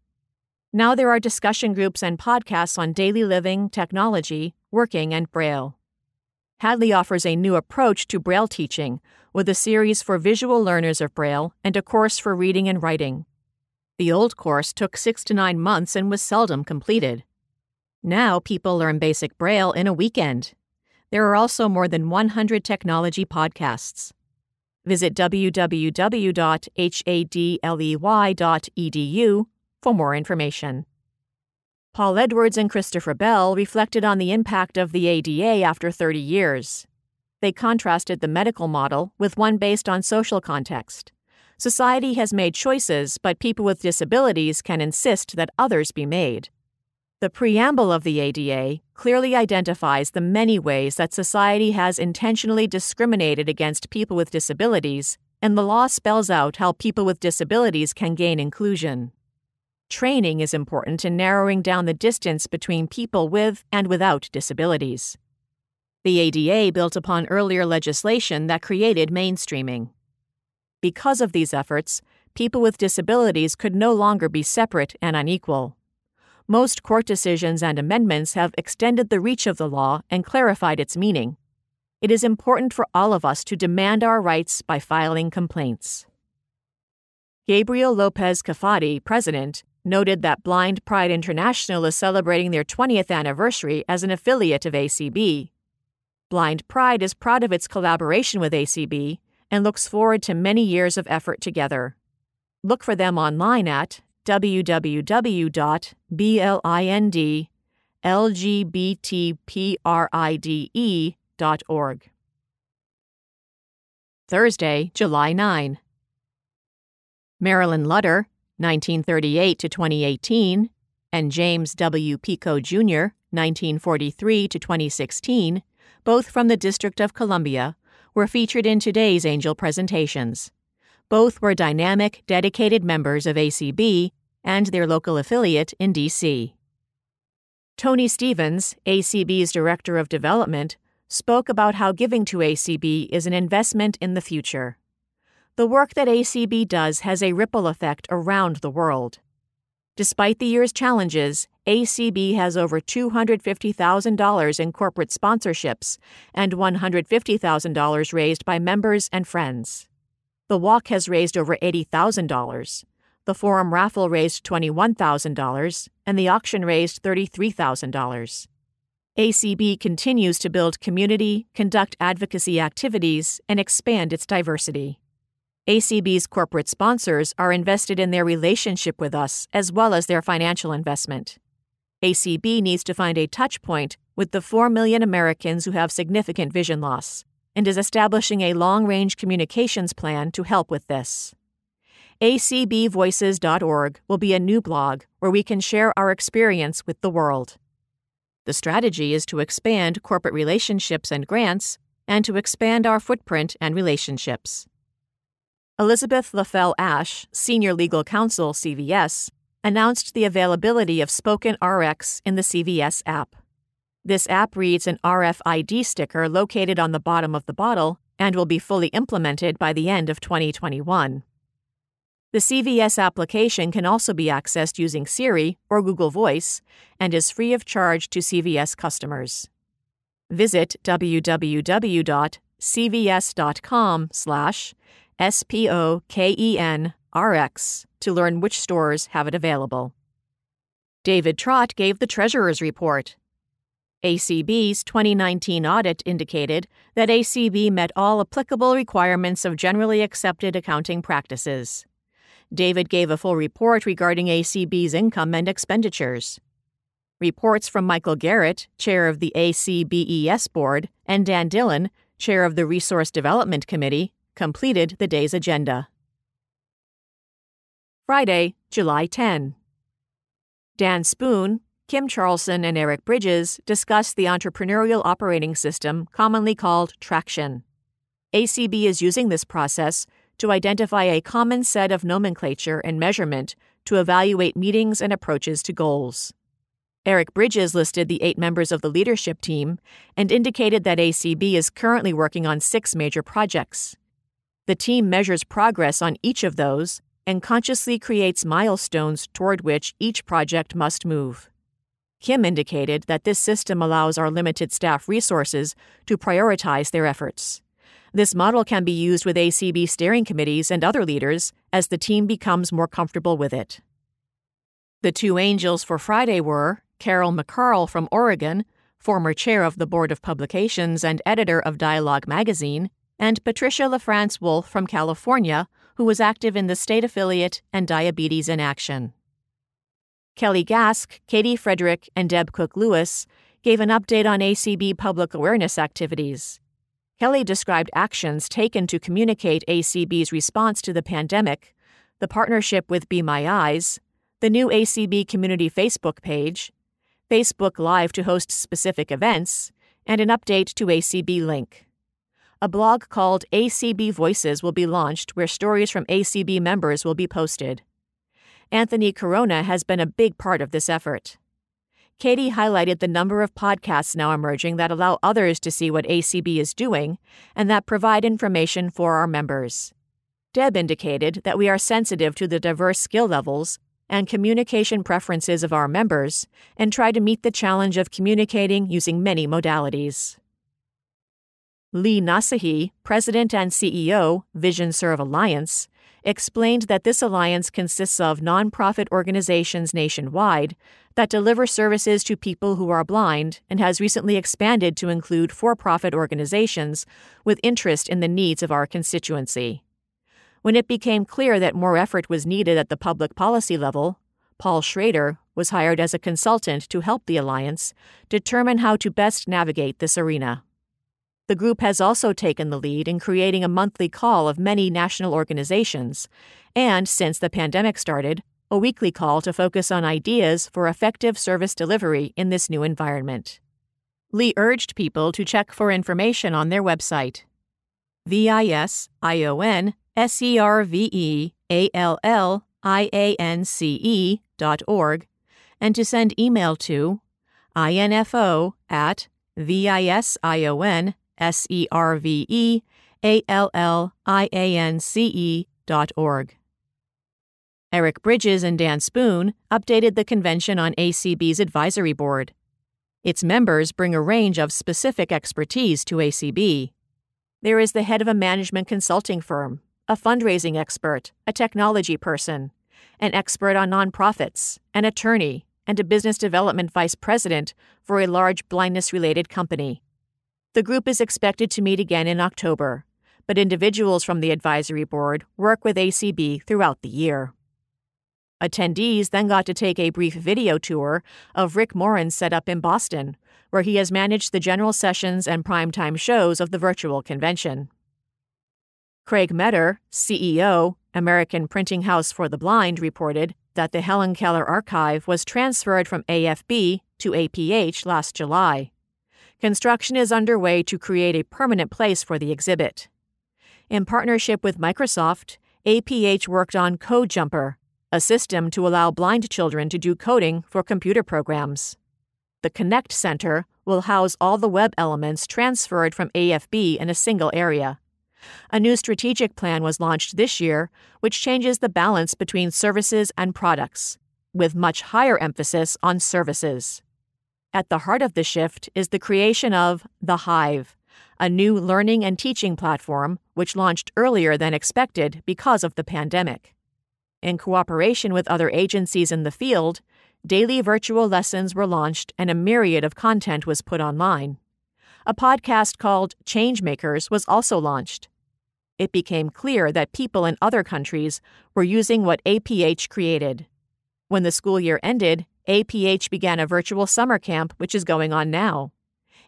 Now there are discussion groups and podcasts on daily living, technology, working, and Braille. Hadley offers a new approach to Braille teaching, with a series for visual learners of Braille and a course for reading and writing. The old course took six to nine months and was seldom completed. Now people learn basic Braille in a weekend. There are also more than 100 technology podcasts. Visit www.hadley.edu for more information. Paul Edwards and Christopher Bell reflected on the impact of the ADA after 30 years. They contrasted the medical model with one based on social context. Society has made choices, but people with disabilities can insist that others be made. The preamble of the ADA clearly identifies the many ways that society has intentionally discriminated against people with disabilities, and the law spells out how people with disabilities can gain inclusion. Training is important in narrowing down the distance between people with and without disabilities. The ADA built upon earlier legislation that created mainstreaming. Because of these efforts, people with disabilities could no longer be separate and unequal. Most court decisions and amendments have extended the reach of the law and clarified its meaning. It is important for all of us to demand our rights by filing complaints. Gabriel Lopez Cafati, president, noted that Blind Pride International is celebrating their 20th anniversary as an affiliate of ACB. Blind Pride is proud of its collaboration with ACB and looks forward to many years of effort together. Look for them online at www.blindlgbtpride.org. Thursday, July 9. Marilyn Lutter, 1938 to 2018, and James W. Pico Jr., 1943 to 2016, both from the District of Columbia, were featured in today's Angel presentations. Both were dynamic, dedicated members of ACB and their local affiliate in D.C. Tony Stevens, ACB's Director of Development, spoke about how giving to ACB is an investment in the future. The work that ACB does has a ripple effect around the world. Despite the year's challenges, ACB has over $250,000 in corporate sponsorships and $150,000 raised by members and friends. The walk has raised over $80,000. the forum raffle raised $21,000 and the auction raised $33,000. ACB continues to build community, conduct advocacy activities, and expand its diversity. ACB's corporate sponsors are invested in their relationship with us as well as their financial investment. ACB needs to find a touch point with the 4 million Americans who have significant vision loss and is establishing a long range communications plan to help with this acbvoices.org will be a new blog where we can share our experience with the world. The strategy is to expand corporate relationships and grants and to expand our footprint and relationships. Elizabeth LaFell Ash, Senior Legal Counsel, CVS, announced the availability of Spoken RX in the CVS app. This app reads an RFID sticker located on the bottom of the bottle and will be fully implemented by the end of 2021. The CVS application can also be accessed using Siri or Google Voice and is free of charge to CVS customers. Visit www.cvs.com slash S-P-O-K-E-N-R-X to learn which stores have it available. David Trott gave the Treasurer's Report. ACB's 2019 audit indicated that ACB met all applicable requirements of generally accepted accounting practices. David gave a full report regarding ACB's income and expenditures. Reports from Michael Garrett, chair of the ACBES board, and Dan Dillon, chair of the Resource Development Committee, completed the day's agenda. Friday, July 10. Dan Spoon, Kim Charlson, and Eric Bridges discussed the entrepreneurial operating system commonly called Traction. ACB is using this process to identify a common set of nomenclature and measurement to evaluate meetings and approaches to goals. Eric Bridges listed the eight members of the leadership team and indicated that ACB is currently working on six major projects. The team measures progress on each of those and consciously creates milestones toward which each project must move. Kim indicated that this system allows our limited staff resources to prioritize their efforts. This model can be used with ACB steering committees and other leaders as the team becomes more comfortable with it. The two angels for Friday were Carol McCarl from Oregon, former chair of the Board of Publications and editor of Dialogue magazine, and Patricia LaFrance Wolf from California, who was active in the state affiliate and Diabetics in Action. Kelly Gask, Katie Frederick, and Deb Cook Lewis gave an update on ACB public awareness activities. Kelly described actions taken to communicate ACB's response to the pandemic, the partnership with Be My Eyes, the new ACB community Facebook page, Facebook Live to host specific events, and an update to ACB Link. A blog called ACB Voices will be launched where stories from ACB members will be posted. Anthony Corona has been a big part of this effort. Katie highlighted the number of podcasts now emerging that allow others to see what ACB is doing and that provide information for our members. Deb indicated that we are sensitive to the diverse skill levels and communication preferences of our members and try to meet the challenge of communicating using many modalities. Lee Nasehi, President and CEO, Vision Serve Alliance, explained that this alliance consists of nonprofit organizations nationwide that deliver services to people who are blind and has recently expanded to include for profit organizations with interest in the needs of our constituency. When it became clear that more effort was needed at the public policy level, Paul Schrader was hired as a consultant to help the alliance determine how to best navigate this arena. The group has also taken the lead in creating a monthly call of many national organizations, and since the pandemic started, a weekly call to focus on ideas for effective service delivery in this new environment. Lee urged people to check for information on their website, V-I-S-I-O-N-S-E-R-V-E-A-L-L-I-A-N-C-E dot org, and to send email to info at V-I-S-I-O-N S E R V E A L L I A N C E dot org. Eric Bridges and Dan Spoon updated the convention on ACB's advisory board. Its members bring a range of specific expertise to ACB. There is the head of a management consulting firm, a fundraising expert, a technology person, an expert on nonprofits, an attorney, and a business development vice president for a large blindness related company. The group is expected to meet again in October, but individuals from the advisory board work with ACB throughout the year. Attendees then got to take a brief video tour of Rick Moran's setup in Boston, where he has managed the general sessions and primetime shows of the virtual convention. Craig Meador, CEO, American Printing House for the Blind, reported that the Helen Keller archive was transferred from AFB to APH last July. Construction is underway to create a permanent place for the exhibit. In partnership with Microsoft, APH worked on Code Jumper, a system to allow blind children to do coding for computer programs. The Connect Center will house all the web elements transferred from AFB in a single area. A new strategic plan was launched this year, which changes the balance between services and products, with much higher emphasis on services. At the heart of the shift is the creation of The Hive, a new learning and teaching platform which launched earlier than expected because of the pandemic. In cooperation with other agencies in the field, daily virtual lessons were launched and a myriad of content was put online. A podcast called Changemakers was also launched. It became clear that people in other countries were using what APH created. When the school year ended, APH began a virtual summer camp, which is going on now.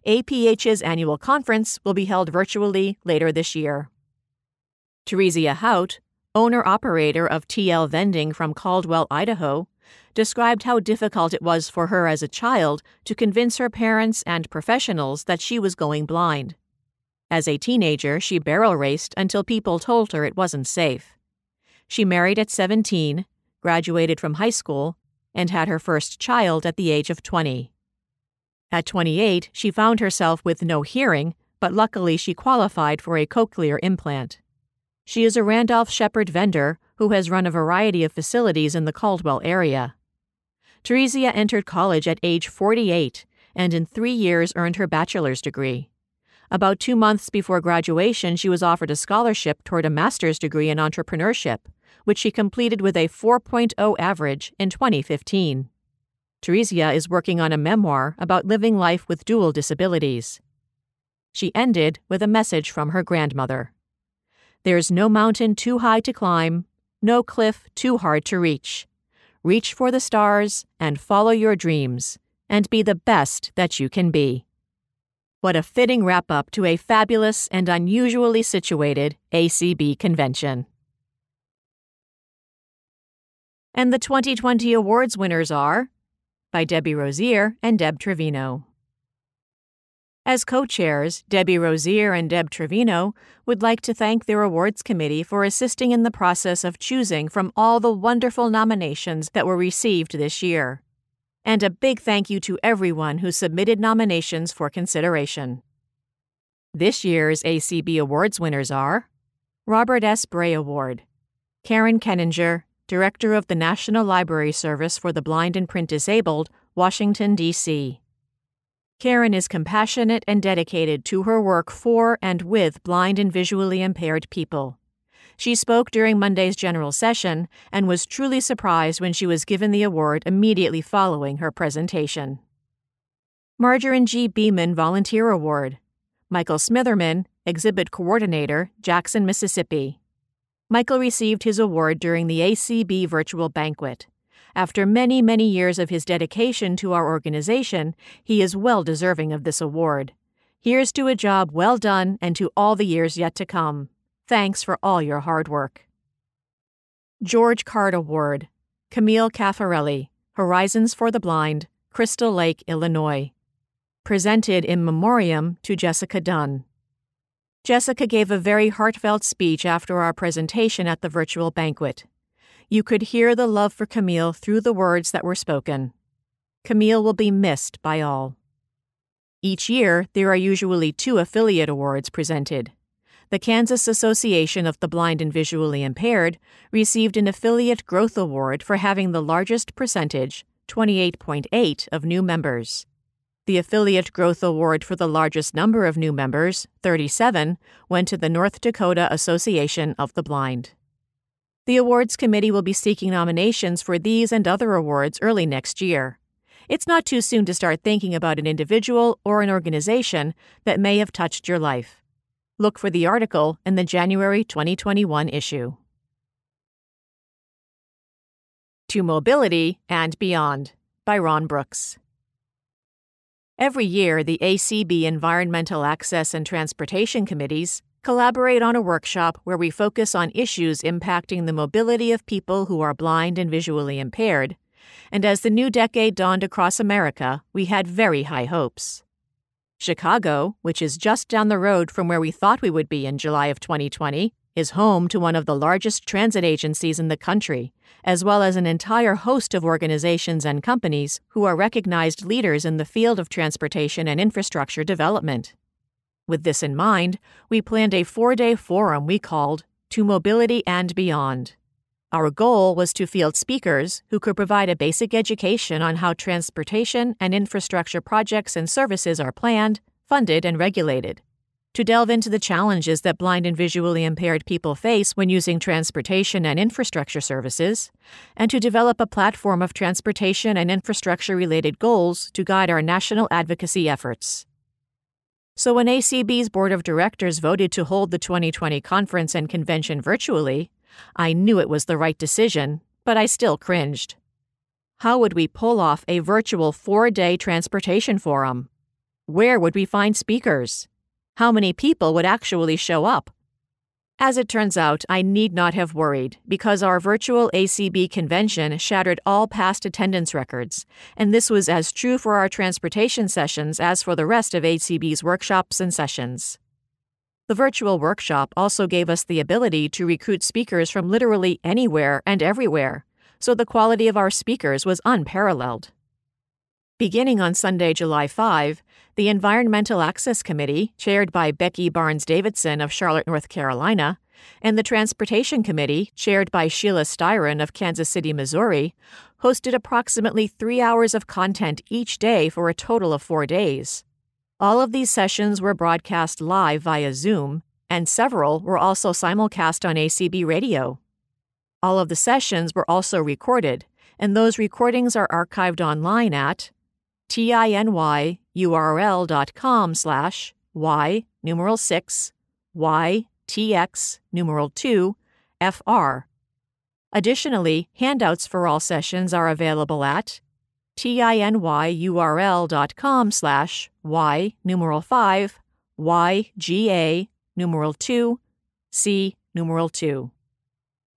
APH's annual conference will be held virtually later this year. Theresia Hout, owner operator of TL Vending from Caldwell, Idaho, described how difficult it was for her as a child to convince her parents and professionals that she was going blind. As a teenager, she barrel raced until people told her it wasn't safe. She married at 17, graduated from high school, and had her first child at the age of 20. At 28, she found herself with no hearing, but luckily she qualified for a cochlear implant. She is a Randolph Sheppard vendor who has run a variety of facilities in the Caldwell area. Theresia entered college at age 48 and in three years earned her bachelor's degree. About two months before graduation, she was offered a scholarship toward a master's degree in entrepreneurship, which she completed with a 4.0 average in 2015. Theresia is working on a memoir about living life with dual disabilities. She ended with a message from her grandmother. There's no mountain too high to climb, no cliff too hard to reach. Reach for the stars and follow your dreams, and be the best that you can be. What a fitting wrap up to a fabulous and unusually situated ACB convention. And the 2020 awards winners are by Debbie Rozier and Deb Trevino. As co chairs, Debbie Rozier and Deb Trevino would like to thank their awards committee for assisting in the process of choosing from all the wonderful nominations that were received this year. And a big thank you to everyone who submitted nominations for consideration. This year's ACB Awards winners are Robert S. Bray Award, Karen Keninger, Director of the National Library Service for the Blind and Print Disabled, Washington, D.C. Karen is compassionate and dedicated to her work for and with blind and visually impaired people. She spoke during Monday's general session and was truly surprised when she was given the award immediately following her presentation. Margarine G. Beeman Volunteer Award. Michael Smitherman, Exhibit Coordinator, Jackson, Mississippi. Michael received his award during the ACB virtual banquet. After many, many years of his dedication to our organization, he is well deserving of this award. Here's to a job well done and to all the years yet to come. Thanks for all your hard work. George Card Award Camille Caffarelli, Horizons for the Blind, Crystal Lake, Illinois. Presented in memoriam to Jessica Dunn. Jessica gave a very heartfelt speech after our presentation at the virtual banquet. You could hear the love for Camille through the words that were spoken. Camille will be missed by all. Each year, there are usually two affiliate awards presented. The Kansas Association of the Blind and Visually Impaired received an Affiliate Growth Award for having the largest percentage, 28.8, of new members. The Affiliate Growth Award for the largest number of new members, 37, went to the North Dakota Association of the Blind. The awards committee will be seeking nominations for these and other awards early next year. It's not too soon to start thinking about an individual or an organization that may have touched your life. Look for the article in the January 2021 issue. To Mobility and Beyond by Ron Brooks. Every year, the ACB Environmental Access and Transportation Committees collaborate on a workshop where we focus on issues impacting the mobility of people who are blind and visually impaired. And as the new decade dawned across America, we had very high hopes. Chicago, which is just down the road from where we thought we would be in July of 2020, is home to one of the largest transit agencies in the country, as well as an entire host of organizations and companies who are recognized leaders in the field of transportation and infrastructure development. With this in mind, we planned a four day forum we called To Mobility and Beyond. Our goal was to field speakers who could provide a basic education on how transportation and infrastructure projects and services are planned, funded, and regulated. To delve into the challenges that blind and visually impaired people face when using transportation and infrastructure services, and to develop a platform of transportation and infrastructure related goals to guide our national advocacy efforts. So when ACB's board of directors voted to hold the 2020 conference and convention virtually, I knew it was the right decision, but I still cringed. How would we pull off a virtual four day transportation forum? Where would we find speakers? How many people would actually show up? As it turns out, I need not have worried because our virtual ACB convention shattered all past attendance records, and this was as true for our transportation sessions as for the rest of ACB's workshops and sessions. The virtual workshop also gave us the ability to recruit speakers from literally anywhere and everywhere, so the quality of our speakers was unparalleled. Beginning on Sunday, July 5, the Environmental Access Committee, chaired by Becky Barnes Davidson of Charlotte, North Carolina, and the Transportation Committee, chaired by Sheila Styron of Kansas City, Missouri, hosted approximately three hours of content each day for a total of four days. All of these sessions were broadcast live via Zoom, and several were also simulcast on ACB radio. All of the sessions were also recorded, and those recordings are archived online at tinyurl.com slash y numeral 6 y tx numeral 2 fr. Additionally, handouts for all sessions are available at tinyurl.com slash y numeral 5 yga numeral 2 c numeral 2.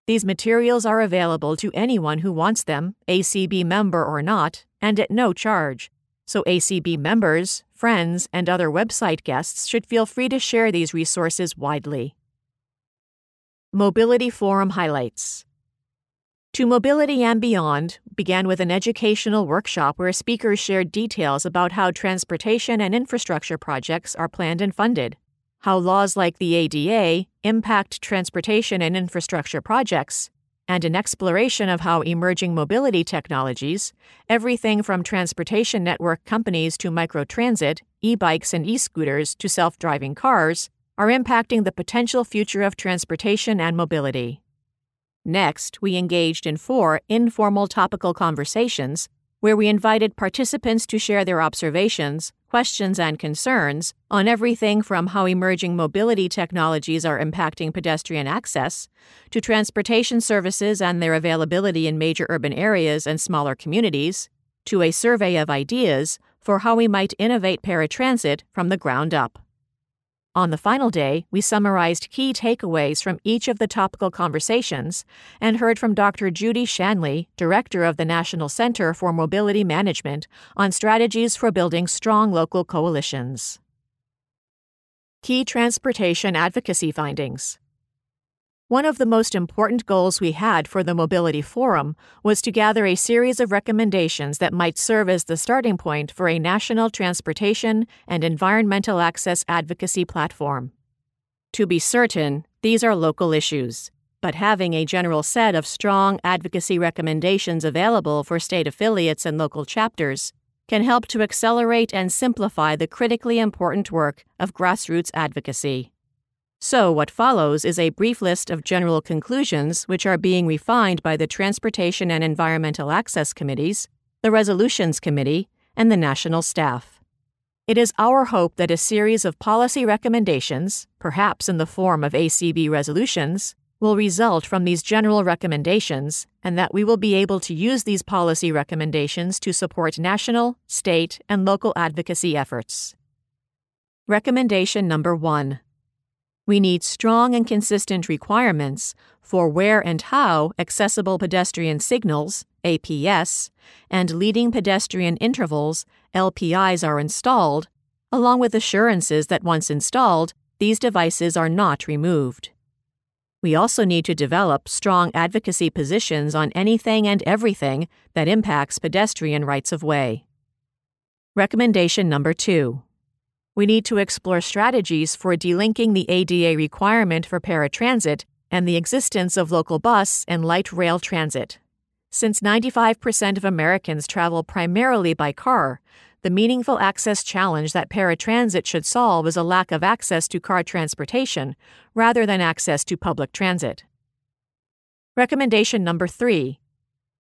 These materials are available to anyone who wants them, ACB member or not, and at no charge so ACB members, friends, and other website guests should feel free to share these resources widely. Mobility Forum Highlights To Mobility and Beyond began with an educational workshop where speakers shared details about how transportation and infrastructure projects are planned and funded, how laws like the ADA impact transportation and infrastructure projects, and an exploration of how emerging mobility technologies, everything from transportation network companies to microtransit, e bikes, and e scooters to self driving cars, are impacting the potential future of transportation and mobility. Next, we engaged in four informal topical conversations where we invited participants to share their observations, questions, and concerns on everything from how emerging mobility technologies are impacting pedestrian access to transportation services and their availability in major urban areas and smaller communities, to a survey of ideas for how we might innovate paratransit from the ground up. On the final day, we summarized key takeaways from each of the topical conversations and heard from Dr. Judy Shanley, Director of the National Center for Mobility Management, on strategies for building strong local coalitions. Key Transportation Advocacy Findings one of the most important goals we had for the Mobility Forum was to gather a series of recommendations that might serve as the starting point for a national transportation and environmental access advocacy platform. To be certain, these are local issues, but having a general set of strong advocacy recommendations available for state affiliates and local chapters can help to accelerate and simplify the critically important work of grassroots advocacy. So, what follows is a brief list of general conclusions which are being refined by the Transportation and Environmental Access Committees, the Resolutions Committee, and the National Staff. It is our hope that a series of policy recommendations, perhaps in the form of ACB resolutions, will result from these general recommendations and that we will be able to use these policy recommendations to support national, state, and local advocacy efforts. Recommendation number one We need strong and consistent requirements for where and how accessible pedestrian signals, APS, and leading pedestrian intervals, LPIs, are installed, along with assurances that once installed, these devices are not removed. We also need to develop strong advocacy positions on anything and everything that impacts pedestrian rights of way. Recommendation number two. We need to explore strategies for delinking the ADA requirement for paratransit and the existence of local bus and light rail transit. Since 95% of Americans travel primarily by car, the meaningful access challenge that paratransit should solve is a lack of access to car transportation rather than access to public transit. Recommendation number three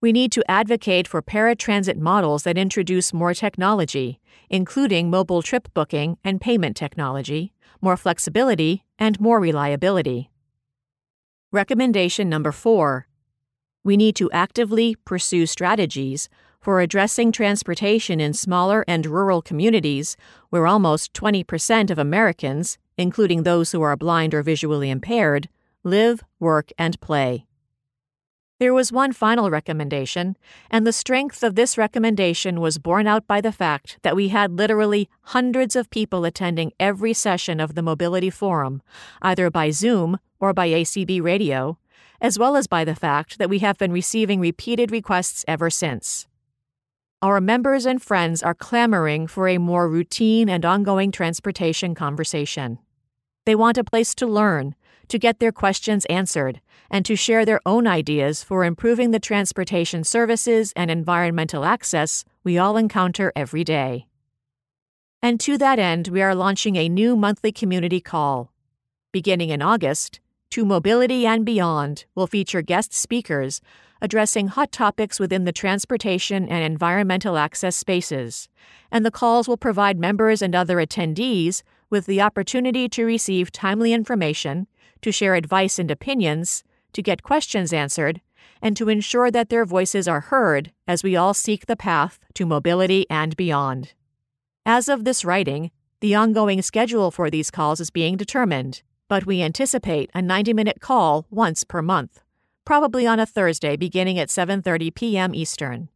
we need to advocate for paratransit models that introduce more technology, including mobile trip booking and payment technology, more flexibility, and more reliability. Recommendation number four we need to actively pursue strategies for addressing transportation in smaller and rural communities where almost 20% of Americans, including those who are blind or visually impaired, live, work, and play. There was one final recommendation, and the strength of this recommendation was borne out by the fact that we had literally hundreds of people attending every session of the Mobility Forum, either by Zoom or by ACB radio, as well as by the fact that we have been receiving repeated requests ever since. Our members and friends are clamoring for a more routine and ongoing transportation conversation. They want a place to learn, to get their questions answered, and to share their own ideas for improving the transportation services and environmental access we all encounter every day. And to that end, we are launching a new monthly community call. Beginning in August, To Mobility and Beyond will feature guest speakers addressing hot topics within the transportation and environmental access spaces, and the calls will provide members and other attendees with the opportunity to receive timely information, to share advice and opinions, to get questions answered, and to ensure that their voices are heard as we all seek the path to mobility and beyond. As of this writing, the ongoing schedule for these calls is being determined, but we anticipate a 90-minute call once per month, probably on a Thursday beginning at 7:30 p.m. Eastern.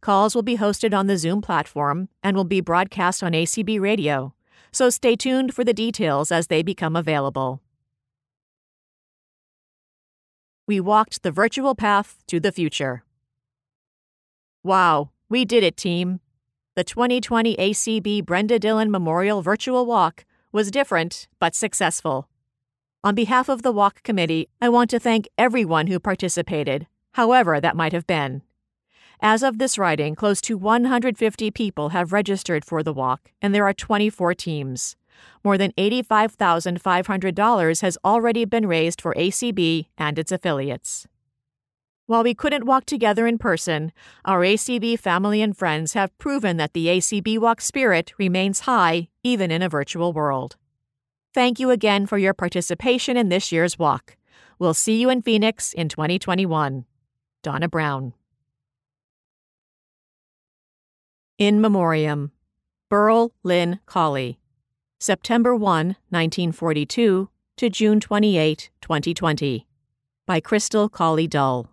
Calls will be hosted on the Zoom platform and will be broadcast on ACB radio, so stay tuned for the details as they become available. We walked the virtual path to the future. Wow, we did it, team. The 2020 ACB Brenda Dillon Memorial Virtual Walk was different but successful. On behalf of the Walk Committee, I want to thank everyone who participated, however that might have been. As of this writing, close to 150 people have registered for the walk, and there are 24 teams more than $85,500 has already been raised for ACB and its affiliates. While we couldn't walk together in person, our ACB family and friends have proven that the ACB Walk spirit remains high even in a virtual world. Thank you again for your participation in this year's walk. We'll see you in Phoenix in 2021. Donna Brown. In Memoriam, Berl Lynn Colley. September 1, 1942 to June 28, 2020. By Crystal Colley Dull.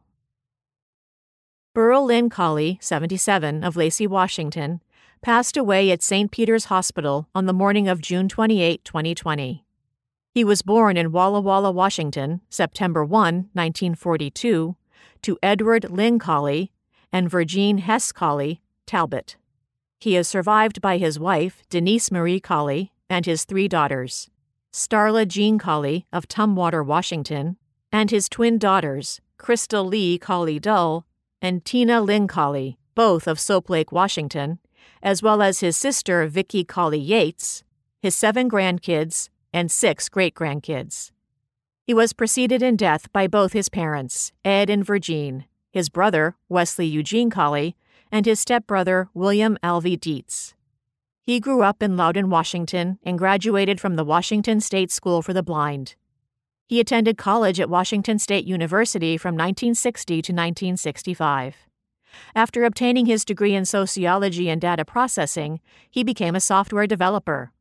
Berl Lynn Colley, 77, of Lacey, Washington, passed away at St. Peter's Hospital on the morning of June 28, 2020. He was born in Walla Walla, Washington, September 1, 1942, to Edward Lynn Colley and Virgine Hess Colley, Talbot. He is survived by his wife, Denise Marie Colley, and his three daughters, Starla Jean Colley of Tumwater, Washington, and his twin daughters, Crystal Lee Colley Dull and Tina Lynn Colley, both of Soap Lake, Washington, as well as his sister Vicki Colley Yates, his seven grandkids, and six great grandkids. He was preceded in death by both his parents, Ed and Virgine, his brother, Wesley Eugene Colley, and his stepbrother, William Alvey Dietz. He grew up in Lowden, Washington, and graduated from the Washington State School for the Blind. He attended college at Washington State University from 1960 to 1965. After obtaining his degree in sociology and data processing, he became a software developer.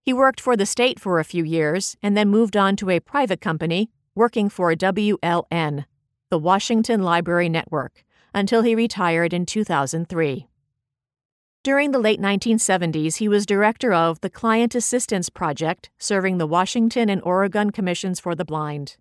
He worked for the state for a few years and then moved on to a private company working for WLN, the Washington Library Network, until he retired in 2003. During the late 1970s, he was director of the Client Assistance Project, serving the Washington and Oregon Commissions for the Blind.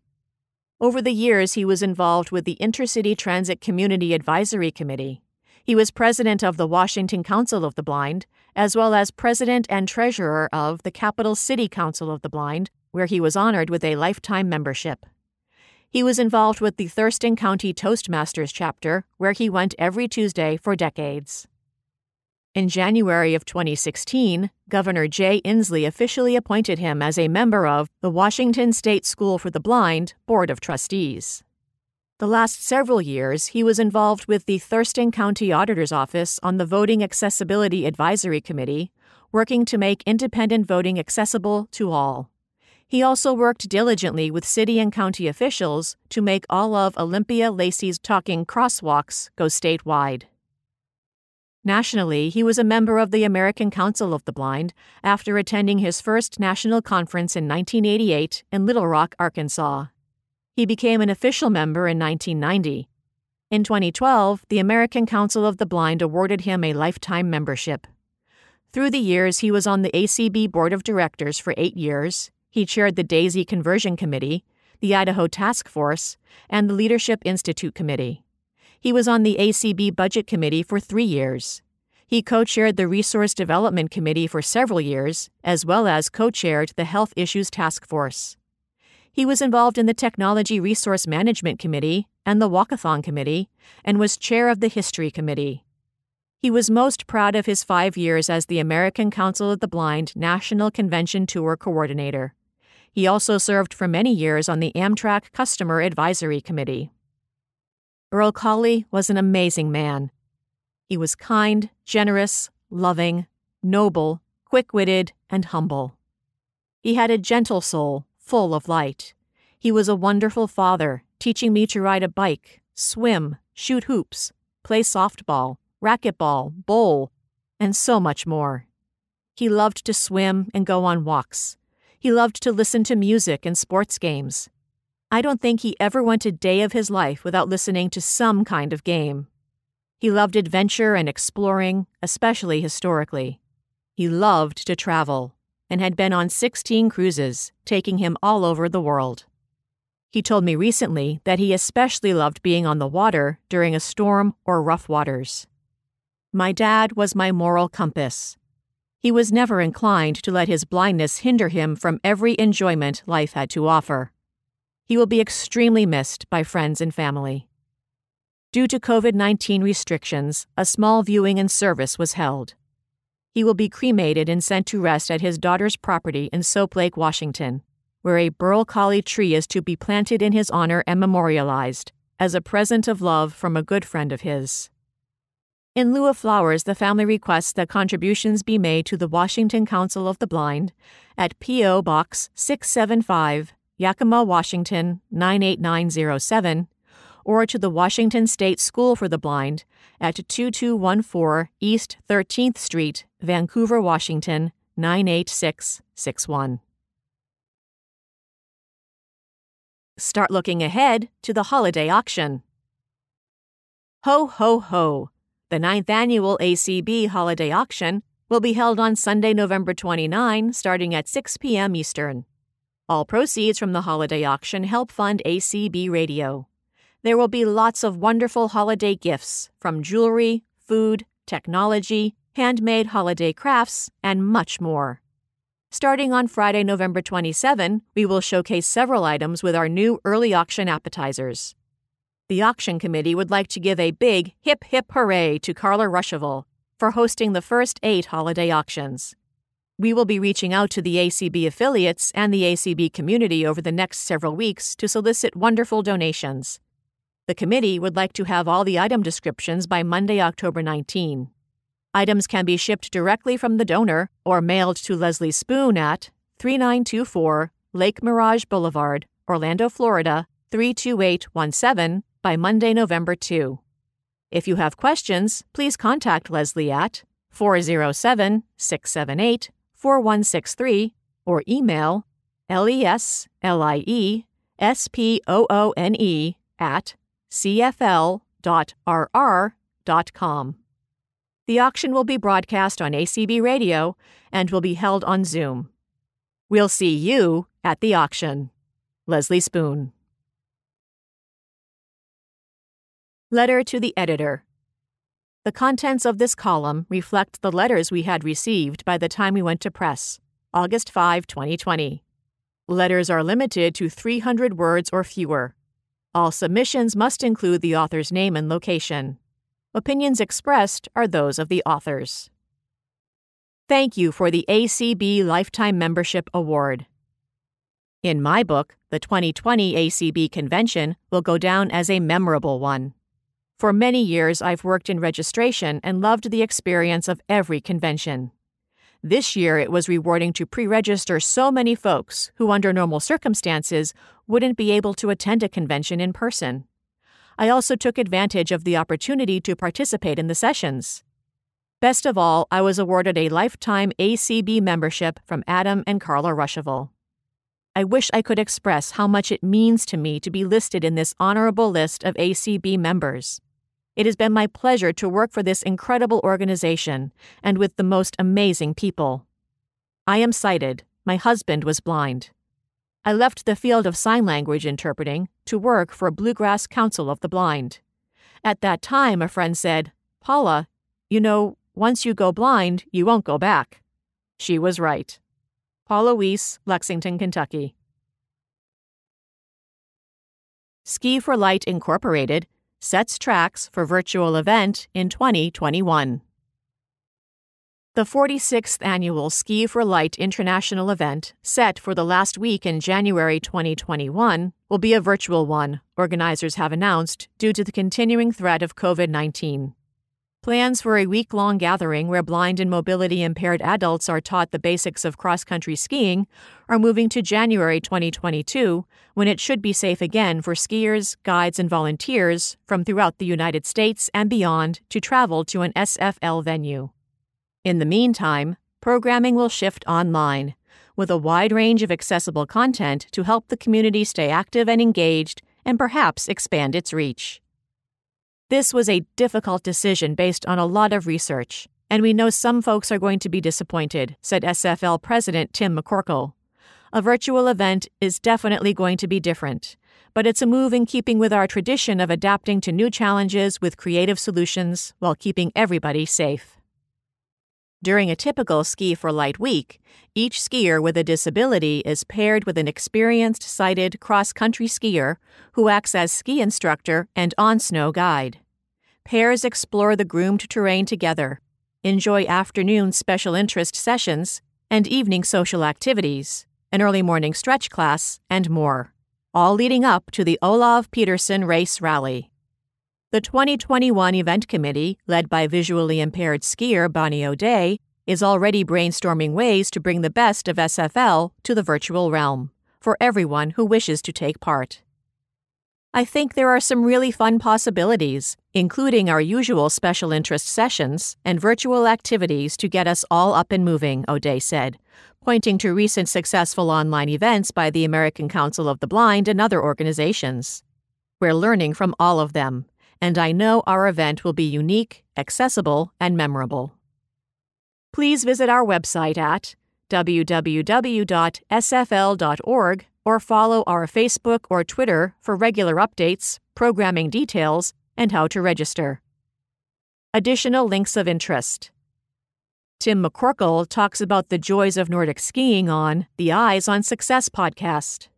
Over the years, he was involved with the Intercity Transit Community Advisory Committee. He was president of the Washington Council of the Blind, as well as president and treasurer of the Capital City Council of the Blind, where he was honored with a lifetime membership. He was involved with the Thurston County Toastmasters chapter, where he went every Tuesday for decades. In January of 2016, Governor Jay Inslee officially appointed him as a member of the Washington State School for the Blind Board of Trustees. The last several years, he was involved with the Thurston County Auditor's Office on the Voting Accessibility Advisory Committee, working to make independent voting accessible to all. He also worked diligently with city and county officials to make all of Olympia Lacey's talking crosswalks go statewide. Nationally, he was a member of the American Council of the Blind after attending his first national conference in 1988 in Little Rock, Arkansas. He became an official member in 1990. In 2012, the American Council of the Blind awarded him a lifetime membership. Through the years, he was on the ACB Board of Directors for eight years. He chaired the DAISY Conversion Committee, the Idaho Task Force, and the Leadership Institute Committee. He was on the ACB Budget Committee for three years. He co chaired the Resource Development Committee for several years, as well as co chaired the Health Issues Task Force. He was involved in the Technology Resource Management Committee and the Walkathon Committee, and was chair of the History Committee. He was most proud of his five years as the American Council of the Blind National Convention Tour Coordinator. He also served for many years on the Amtrak Customer Advisory Committee. Berl Colley was an amazing man. He was kind, generous, loving, noble, quick witted, and humble. He had a gentle soul, full of light. He was a wonderful father, teaching me to ride a bike, swim, shoot hoops, play softball, racquetball, bowl, and so much more. He loved to swim and go on walks. He loved to listen to music and sports games. I don't think he ever went a day of his life without listening to some kind of game. He loved adventure and exploring, especially historically. He loved to travel and had been on 16 cruises, taking him all over the world. He told me recently that he especially loved being on the water during a storm or rough waters. My dad was my moral compass. He was never inclined to let his blindness hinder him from every enjoyment life had to offer. He will be extremely missed by friends and family. Due to COVID 19 restrictions, a small viewing and service was held. He will be cremated and sent to rest at his daughter's property in Soap Lake, Washington, where a Berl Colley tree is to be planted in his honor and memorialized as a present of love from a good friend of his. In lieu of flowers, the family requests that contributions be made to the Washington Council of the Blind at P.O. Box 675, Yakima, Washington 98907, or to the Washington State School for the Blind at 2214 East 13th Street, Vancouver, Washington 98661. Start looking ahead to the holiday auction. Ho, ho, ho! The ninth annual ACB holiday auction will be held on Sunday, November 29, starting at 6 p.m. Eastern. All proceeds from the holiday auction help fund ACB Radio. There will be lots of wonderful holiday gifts from jewelry, food, technology, handmade holiday crafts, and much more. Starting on Friday, November 27, we will showcase several items with our new early auction appetizers. The auction committee would like to give a big hip hip hooray to Carla Ruschival for hosting the first eight holiday auctions. We will be reaching out to the ACB affiliates and the ACB community over the next several weeks to solicit wonderful donations. The committee would like to have all the item descriptions by Monday, October 19. Items can be shipped directly from the donor or mailed to Leslie Spoon at 3924 Lake Mirage Boulevard, Orlando, Florida 32817 by Monday, November 2. If you have questions, please contact Leslie at 407 678 4163 or email lesliespoone at cfl.rr.com. The auction will be broadcast on ACB Radio and will be held on Zoom. We'll see you at the auction. Leslie Spoone. Letter to the Editor. The contents of this column reflect the letters we had received by the time we went to press, August 5, 2020. Letters are limited to 300 words or fewer. All submissions must include the author's name and location. Opinions expressed are those of the authors. Thank you for the ACB Lifetime Membership Award. In my book, the 2020 ACB convention will go down as a memorable one. For many years, I've worked in registration and loved the experience of every convention. This year, it was rewarding to pre register so many folks who, under normal circumstances, wouldn't be able to attend a convention in person. I also took advantage of the opportunity to participate in the sessions. Best of all, I was awarded a lifetime ACB membership from Adam and Carla Ruschival. I wish I could express how much it means to me to be listed in this honorable list of ACB members. It has been my pleasure to work for this incredible organization and with the most amazing people. I am sighted. My husband was blind. I left the field of sign language interpreting to work for Bluegrass Council of the Blind. At that time, a friend said, Paula, you know, once you go blind, you won't go back. She was right. Paula Weiss, Lexington, Kentucky. Ski for Light Incorporated sets tracks for virtual event in 2021. The 46th annual Ski for Light International event, set for the last week in January 2021, will be a virtual one, organizers have announced, due to the continuing threat of COVID 19. Plans for a week long gathering where blind and mobility impaired adults are taught the basics of cross country skiing are moving to January 2022, when it should be safe again for skiers, guides, and volunteers from throughout the United States and beyond to travel to an SFL venue. In the meantime, programming will shift online, with a wide range of accessible content to help the community stay active and engaged and perhaps expand its reach. This was a difficult decision based on a lot of research, and we know some folks are going to be disappointed, said SFL President Tim McCorkle. A virtual event is definitely going to be different, but it's a move in keeping with our tradition of adapting to new challenges with creative solutions while keeping everybody safe. During a typical Ski for Light week, each skier with a disability is paired with an experienced sighted cross country skier who acts as ski instructor and on snow guide. Pairs explore the groomed terrain together, enjoy afternoon special interest sessions and evening social activities, an early morning stretch class, and more, all leading up to the Olav Pedersen Race Rally. The 2021 event committee, led by visually impaired skier Bonnie O'Day, is already brainstorming ways to bring the best of SFL to the virtual realm for everyone who wishes to take part. I think there are some really fun possibilities, including our usual special interest sessions and virtual activities to get us all up and moving, O'Day said, pointing to recent successful online events by the American Council of the Blind and other organizations. We're learning from all of them, and I know our event will be unique, accessible, and memorable. Please visit our website at www.sfl.org or follow our Facebook or Twitter for regular updates, programming details, and how to register. Additional links of interest. Tim McCorkle talks about the joys of Nordic skiing on the Eyes on Success podcast.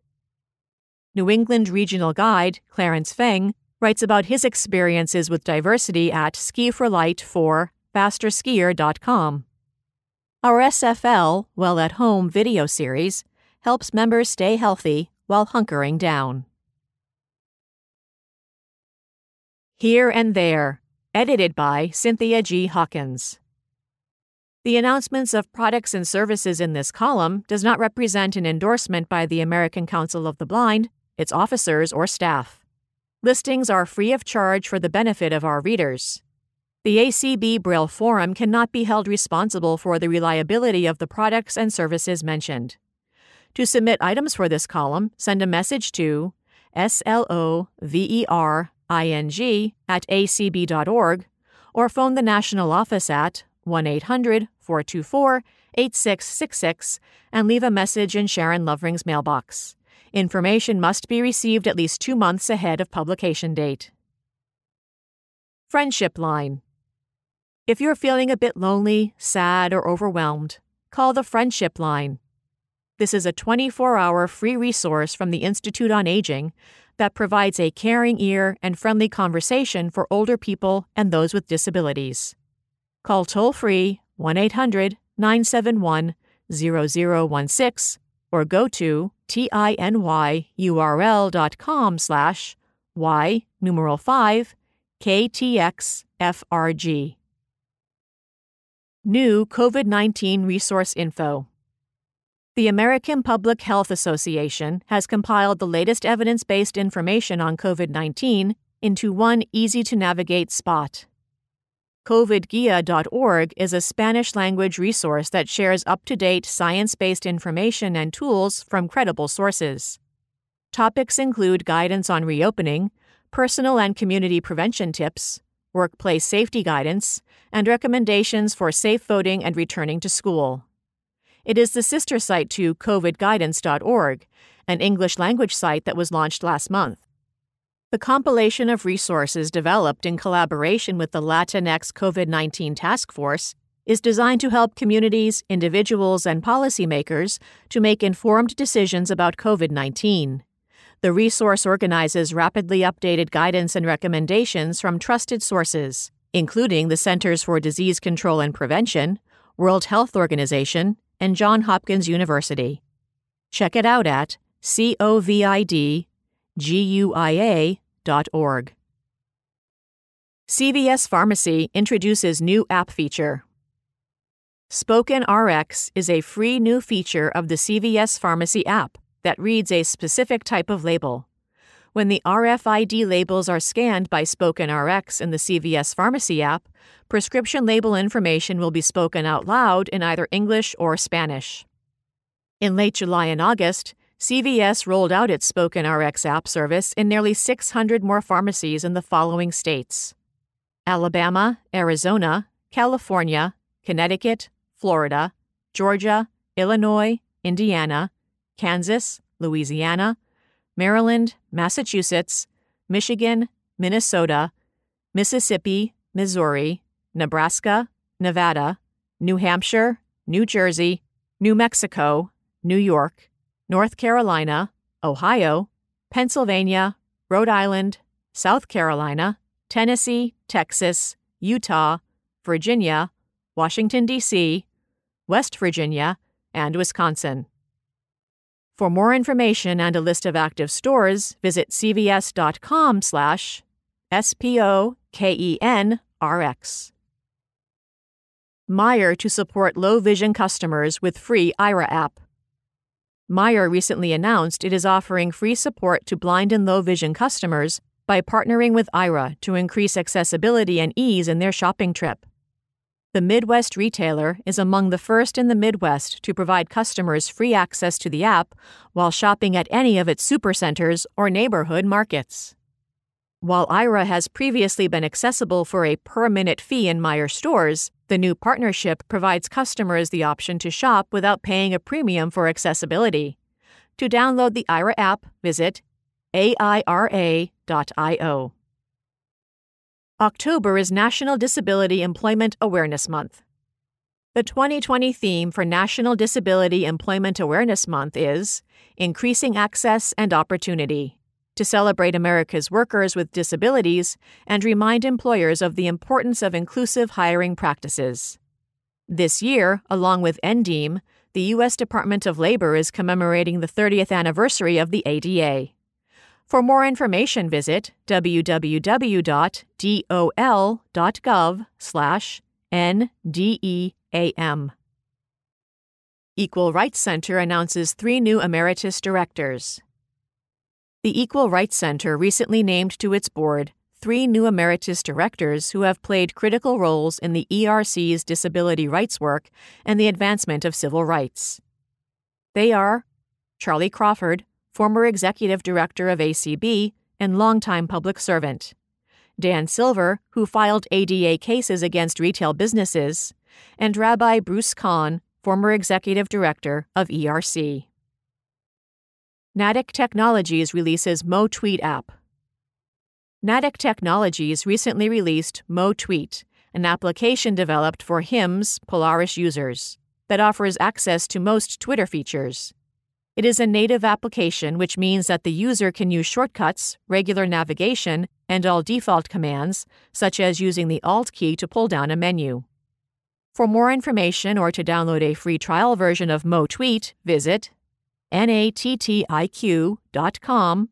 New England Regional Guide, Clarence Feng, writes about his experiences with diversity at Ski for Light for fasterskier.com. Our SFL Well at Home video series helps members stay healthy while hunkering down. Here and There, edited by Cynthia G. Hawkins. The announcements of products and services in this column does not represent an endorsement by the American Council of the Blind, its officers, or staff. Listings are free of charge for the benefit of our readers. The ACB Braille Forum cannot be held responsible for the reliability of the products and services mentioned. To submit items for this column, send a message to slovering at acb.org or phone the national office at 1 800 424 8666 and leave a message in Sharon Lovering's mailbox. Information must be received at least two months ahead of publication date. Friendship Line If you're feeling a bit lonely, sad, or overwhelmed, call the Friendship Line. This is a 24 hour free resource from the Institute on Aging that provides a caring ear and friendly conversation for older people and those with disabilities. Call toll free 1 800 971 0016 or go to tinyurl.com slash y numeral 5 ktxfrg. New COVID 19 resource info. The American Public Health Association has compiled the latest evidence based information on COVID 19 into one easy to navigate spot. COVIDguia.org is a Spanish language resource that shares up to date science based information and tools from credible sources. Topics include guidance on reopening, personal and community prevention tips, workplace safety guidance, and recommendations for safe voting and returning to school. It is the sister site to covidguidance.org, an English language site that was launched last month. The compilation of resources developed in collaboration with the Latinx COVID 19 Task Force is designed to help communities, individuals, and policymakers to make informed decisions about COVID 19. The resource organizes rapidly updated guidance and recommendations from trusted sources, including the Centers for Disease Control and Prevention, World Health Organization, and Johns Hopkins University. Check it out at covidguia.org. CVS Pharmacy introduces new app feature. Spoken RX is a free new feature of the CVS Pharmacy app that reads a specific type of label. When the RFID labels are scanned by Spoken RX in the CVS Pharmacy app, prescription label information will be spoken out loud in either English or Spanish. In late July and August, CVS rolled out its Spoken RX app service in nearly 600 more pharmacies in the following states Alabama, Arizona, California, Connecticut, Florida, Georgia, Illinois, Indiana, Kansas, Louisiana, Maryland, Massachusetts, Michigan, Minnesota, Mississippi, Missouri, Nebraska, Nevada, New Hampshire, New Jersey, New Mexico, New York, North Carolina, Ohio, Pennsylvania, Rhode Island, South Carolina, Tennessee, Texas, Utah, Virginia, Washington, D.C., West Virginia, and Wisconsin. For more information and a list of active stores, visit cvs.com slash S-P-O-K-E-N-R-X. Meijer to support low vision customers with free Aira app. Meijer recently announced it is offering free support to blind and low vision customers by partnering with Aira to increase accessibility and ease in their shopping trip. The Midwest retailer is among the first in the Midwest to provide customers free access to the app while shopping at any of its supercenters or neighborhood markets. While Aira has previously been accessible for a per minute fee in Meijer stores, the new partnership provides customers the option to shop without paying a premium for accessibility. To download the Aira app, visit aira.io. October is National Disability Employment Awareness Month. The 2020 theme for National Disability Employment Awareness Month is Increasing Access and Opportunity to celebrate America's workers with disabilities and remind employers of the importance of inclusive hiring practices. This year, along with NDEAM, the U.S. Department of Labor is commemorating the 30th anniversary of the ADA. For more information, visit www.dol.gov/ndeam. Equal Rights Center announces three new emeritus directors. The Equal Rights Center recently named to its board three new emeritus directors who have played critical roles in the ERC's disability rights work and the advancement of civil rights. They are Charlie Crawford, former executive director of ACB and longtime public servant, Dan Silver, who filed ADA cases against retail businesses, and Rabbi Bruce Kahn, former executive director of ERC. Nattiq Technologies releases MoTweet app. Nattiq Technologies recently released MoTweet, an application developed for HIMS Polaris users that offers access to most Twitter features. It is a native application, which means that the user can use shortcuts, regular navigation, and all default commands, such as using the Alt key to pull down a menu. For more information or to download a free trial version of MoTweet, visit nattiq.com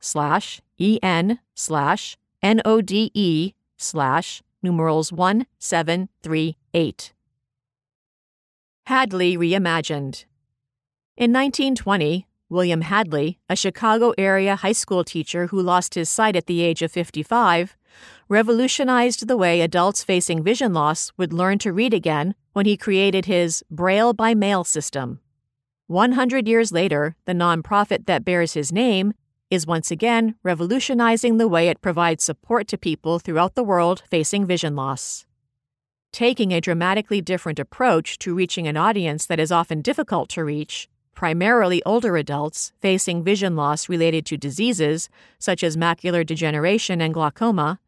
slash en slash NODE slash numerals 1738. Hadley Reimagined. In 1920, William Hadley, a Chicago area high school teacher who lost his sight at the age of 55, revolutionized the way adults facing vision loss would learn to read again when he created his Braille by Mail system. 100 years later, the nonprofit that bears his name is once again revolutionizing the way it provides support to people throughout the world facing vision loss. Taking a dramatically different approach to reaching an audience that is often difficult to reach, primarily older adults facing vision loss related to diseases such as macular degeneration and glaucoma,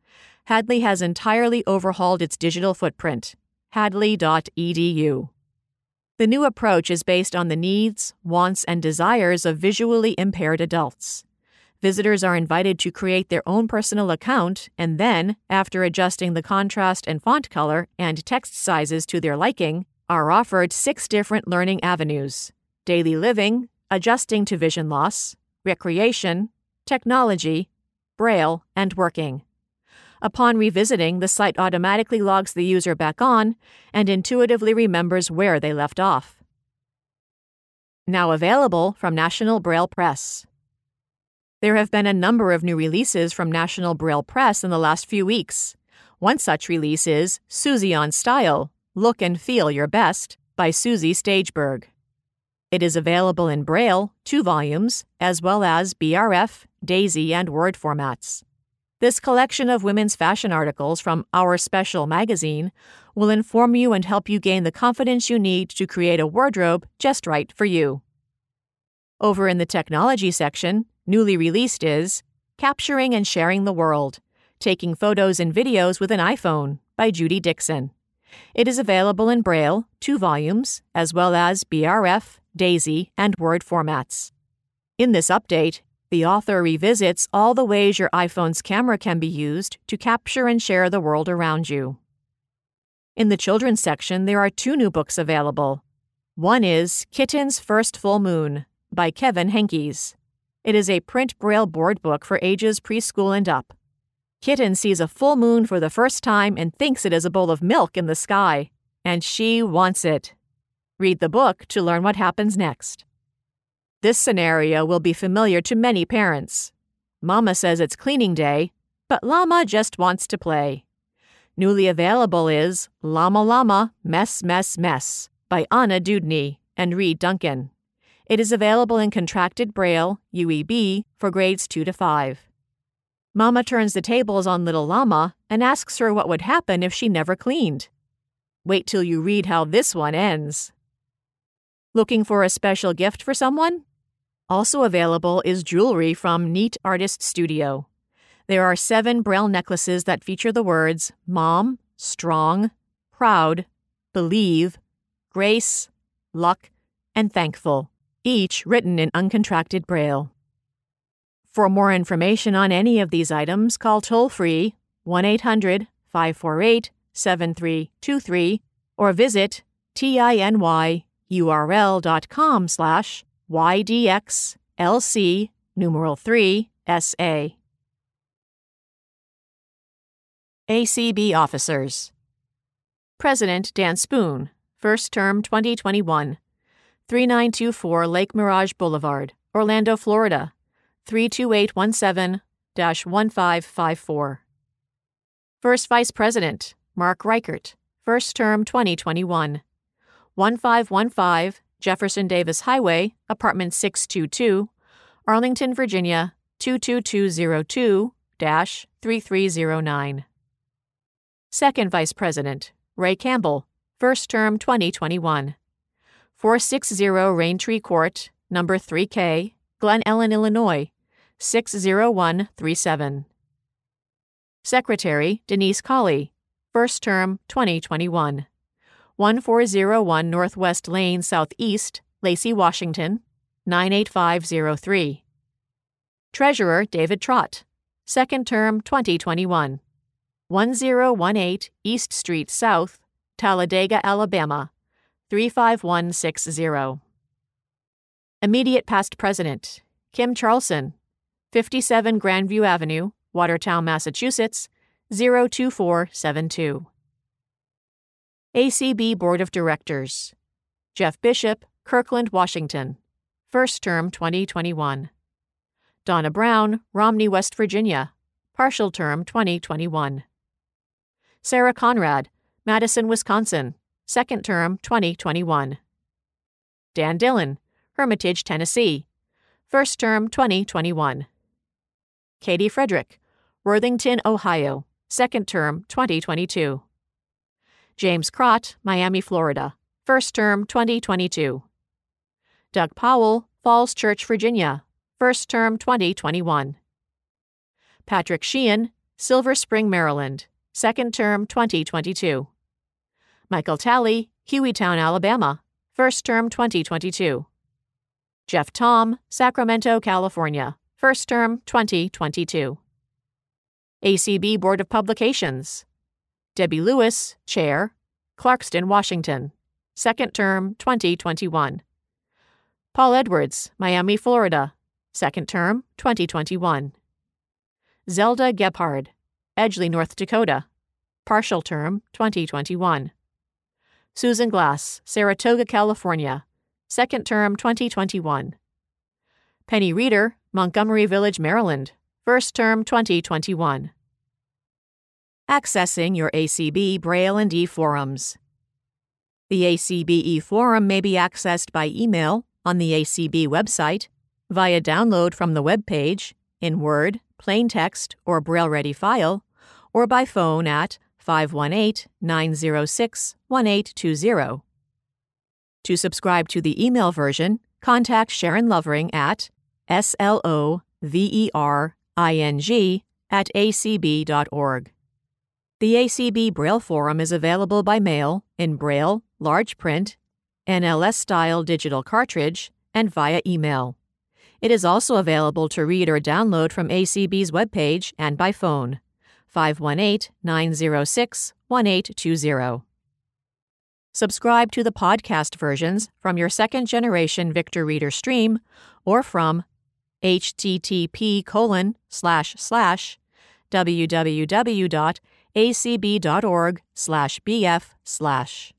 Hadley has entirely overhauled its digital footprint. Hadley.edu. The new approach is based on the needs, wants, and desires of visually impaired adults. Visitors are invited to create their own personal account and then, after adjusting the contrast and font color and text sizes to their liking, are offered six different learning avenues daily living, adjusting to vision loss, recreation, technology, braille, and working. Upon revisiting, the site automatically logs the user back on and intuitively remembers where they left off. Now available from National Braille Press. There have been a number of new releases from National Braille Press in the last few weeks. One such release is Susie on Style Look and Feel Your Best by Susie Stageberg. It is available in Braille, two volumes, as well as BRF, DAISY, and Word formats. This collection of women's fashion articles from Our Special magazine will inform you and help you gain the confidence you need to create a wardrobe just right for you. Over in the technology section, Newly released is Capturing and Sharing the World Taking Photos and Videos with an iPhone by Judy Dixon. It is available in Braille, two volumes, as well as BRF, DAISY, and Word formats. In this update, the author revisits all the ways your iPhone's camera can be used to capture and share the world around you. In the children's section, there are two new books available. One is Kitten's First Full Moon by Kevin Henkes. It is a print braille board book for ages preschool and up. Kitten sees a full moon for the first time and thinks it is a bowl of milk in the sky, and she wants it. Read the book to learn what happens next. This scenario will be familiar to many parents. Mama says it's cleaning day, but Llama just wants to play. Newly available is Llama Llama Mess Mess Mess by Anna Dewdney and Reed Duncan. It is available in contracted Braille, UEB, for grades 2 to 5. Mama turns the tables on little Llama and asks her what would happen if she never cleaned. Wait till you read how this one ends. Looking for a special gift for someone? Also available is jewelry from Neat Artist Studio. There are seven Braille necklaces that feature the words Mom, Strong, Proud, Believe, Grace, Luck, and Thankful each written in uncontracted Braille. For more information on any of these items, call toll free 1 800 548 7323 or visit tinyurl.com slash ydxlc numeral 3 SA. ACB Officers President Dan Spoone, First Term 2021, 3924 Lake Mirage Boulevard, Orlando, Florida, 32817 1554. First Vice President, Mark Richert, First Term 2021, 1515 Jefferson Davis Highway, Apartment 622, Arlington, Virginia 22202 3309. Second Vice President, Ray Campbell, First Term 2021, 460 Raintree Court, Number 3K, Glen Ellyn, Illinois 60137. Secretary, Denise Colley, First Term 2021. 1401 Northwest Lane Southeast, Lacey, Washington 98503. Treasurer David Trott, Second Term 2021. 1018 East Street South, Talladega, Alabama 35160. Immediate Past President Kim Charlson, 57 Grandview Avenue, Watertown, Massachusetts 02472. ACB Board of Directors Jeff Bishop, Kirkland, Washington. First term 2021. Donna Brown, Romney, West Virginia. Partial term 2021. Sarah Conrad, Madison, Wisconsin. Second term 2021. Dan Dillon, Hermitage, Tennessee. First term 2021. Katie Frederick, Worthington, Ohio. Second term 2022. James Kracht, Miami, Florida. First term 2022. Doug Powell, Falls Church, Virginia. First term 2021. Patrick Sheehan, Silver Spring, Maryland. Second term 2022. Michael Talley, Hueytown, Alabama. First term 2022. Jeff Thom, Sacramento, California. First term 2022. ACB Board of Publications. Debbie Lewis, Chair, Clarkston, Washington. Second term, 2021. Paul Edwards, Miami, Florida. Second term, 2021. Zelda Gebhard, Edgeley, North Dakota. Partial term, 2021. Susan Glass, Saratoga, California. Second term, 2021. Penny Reeder, Montgomery Village, Maryland. First term, 2021. Accessing your ACB Braille and E forums. The ACBE forum may be accessed by email on the ACB website, via download from the web page, in Word, plain text, or Braille ready file, or by phone at 518 906 1820. To subscribe to the email version, contact Sharon Lovering at slovering at acb.org. The ACB Braille Forum is available by mail, in Braille, large print, NLS style digital cartridge, and via email. It is also available to read or download from ACB's webpage and by phone 518 906 1820. Subscribe to the podcast versions from your second generation Victor Reader stream or from http colon slash slash www acb.org slash bf slash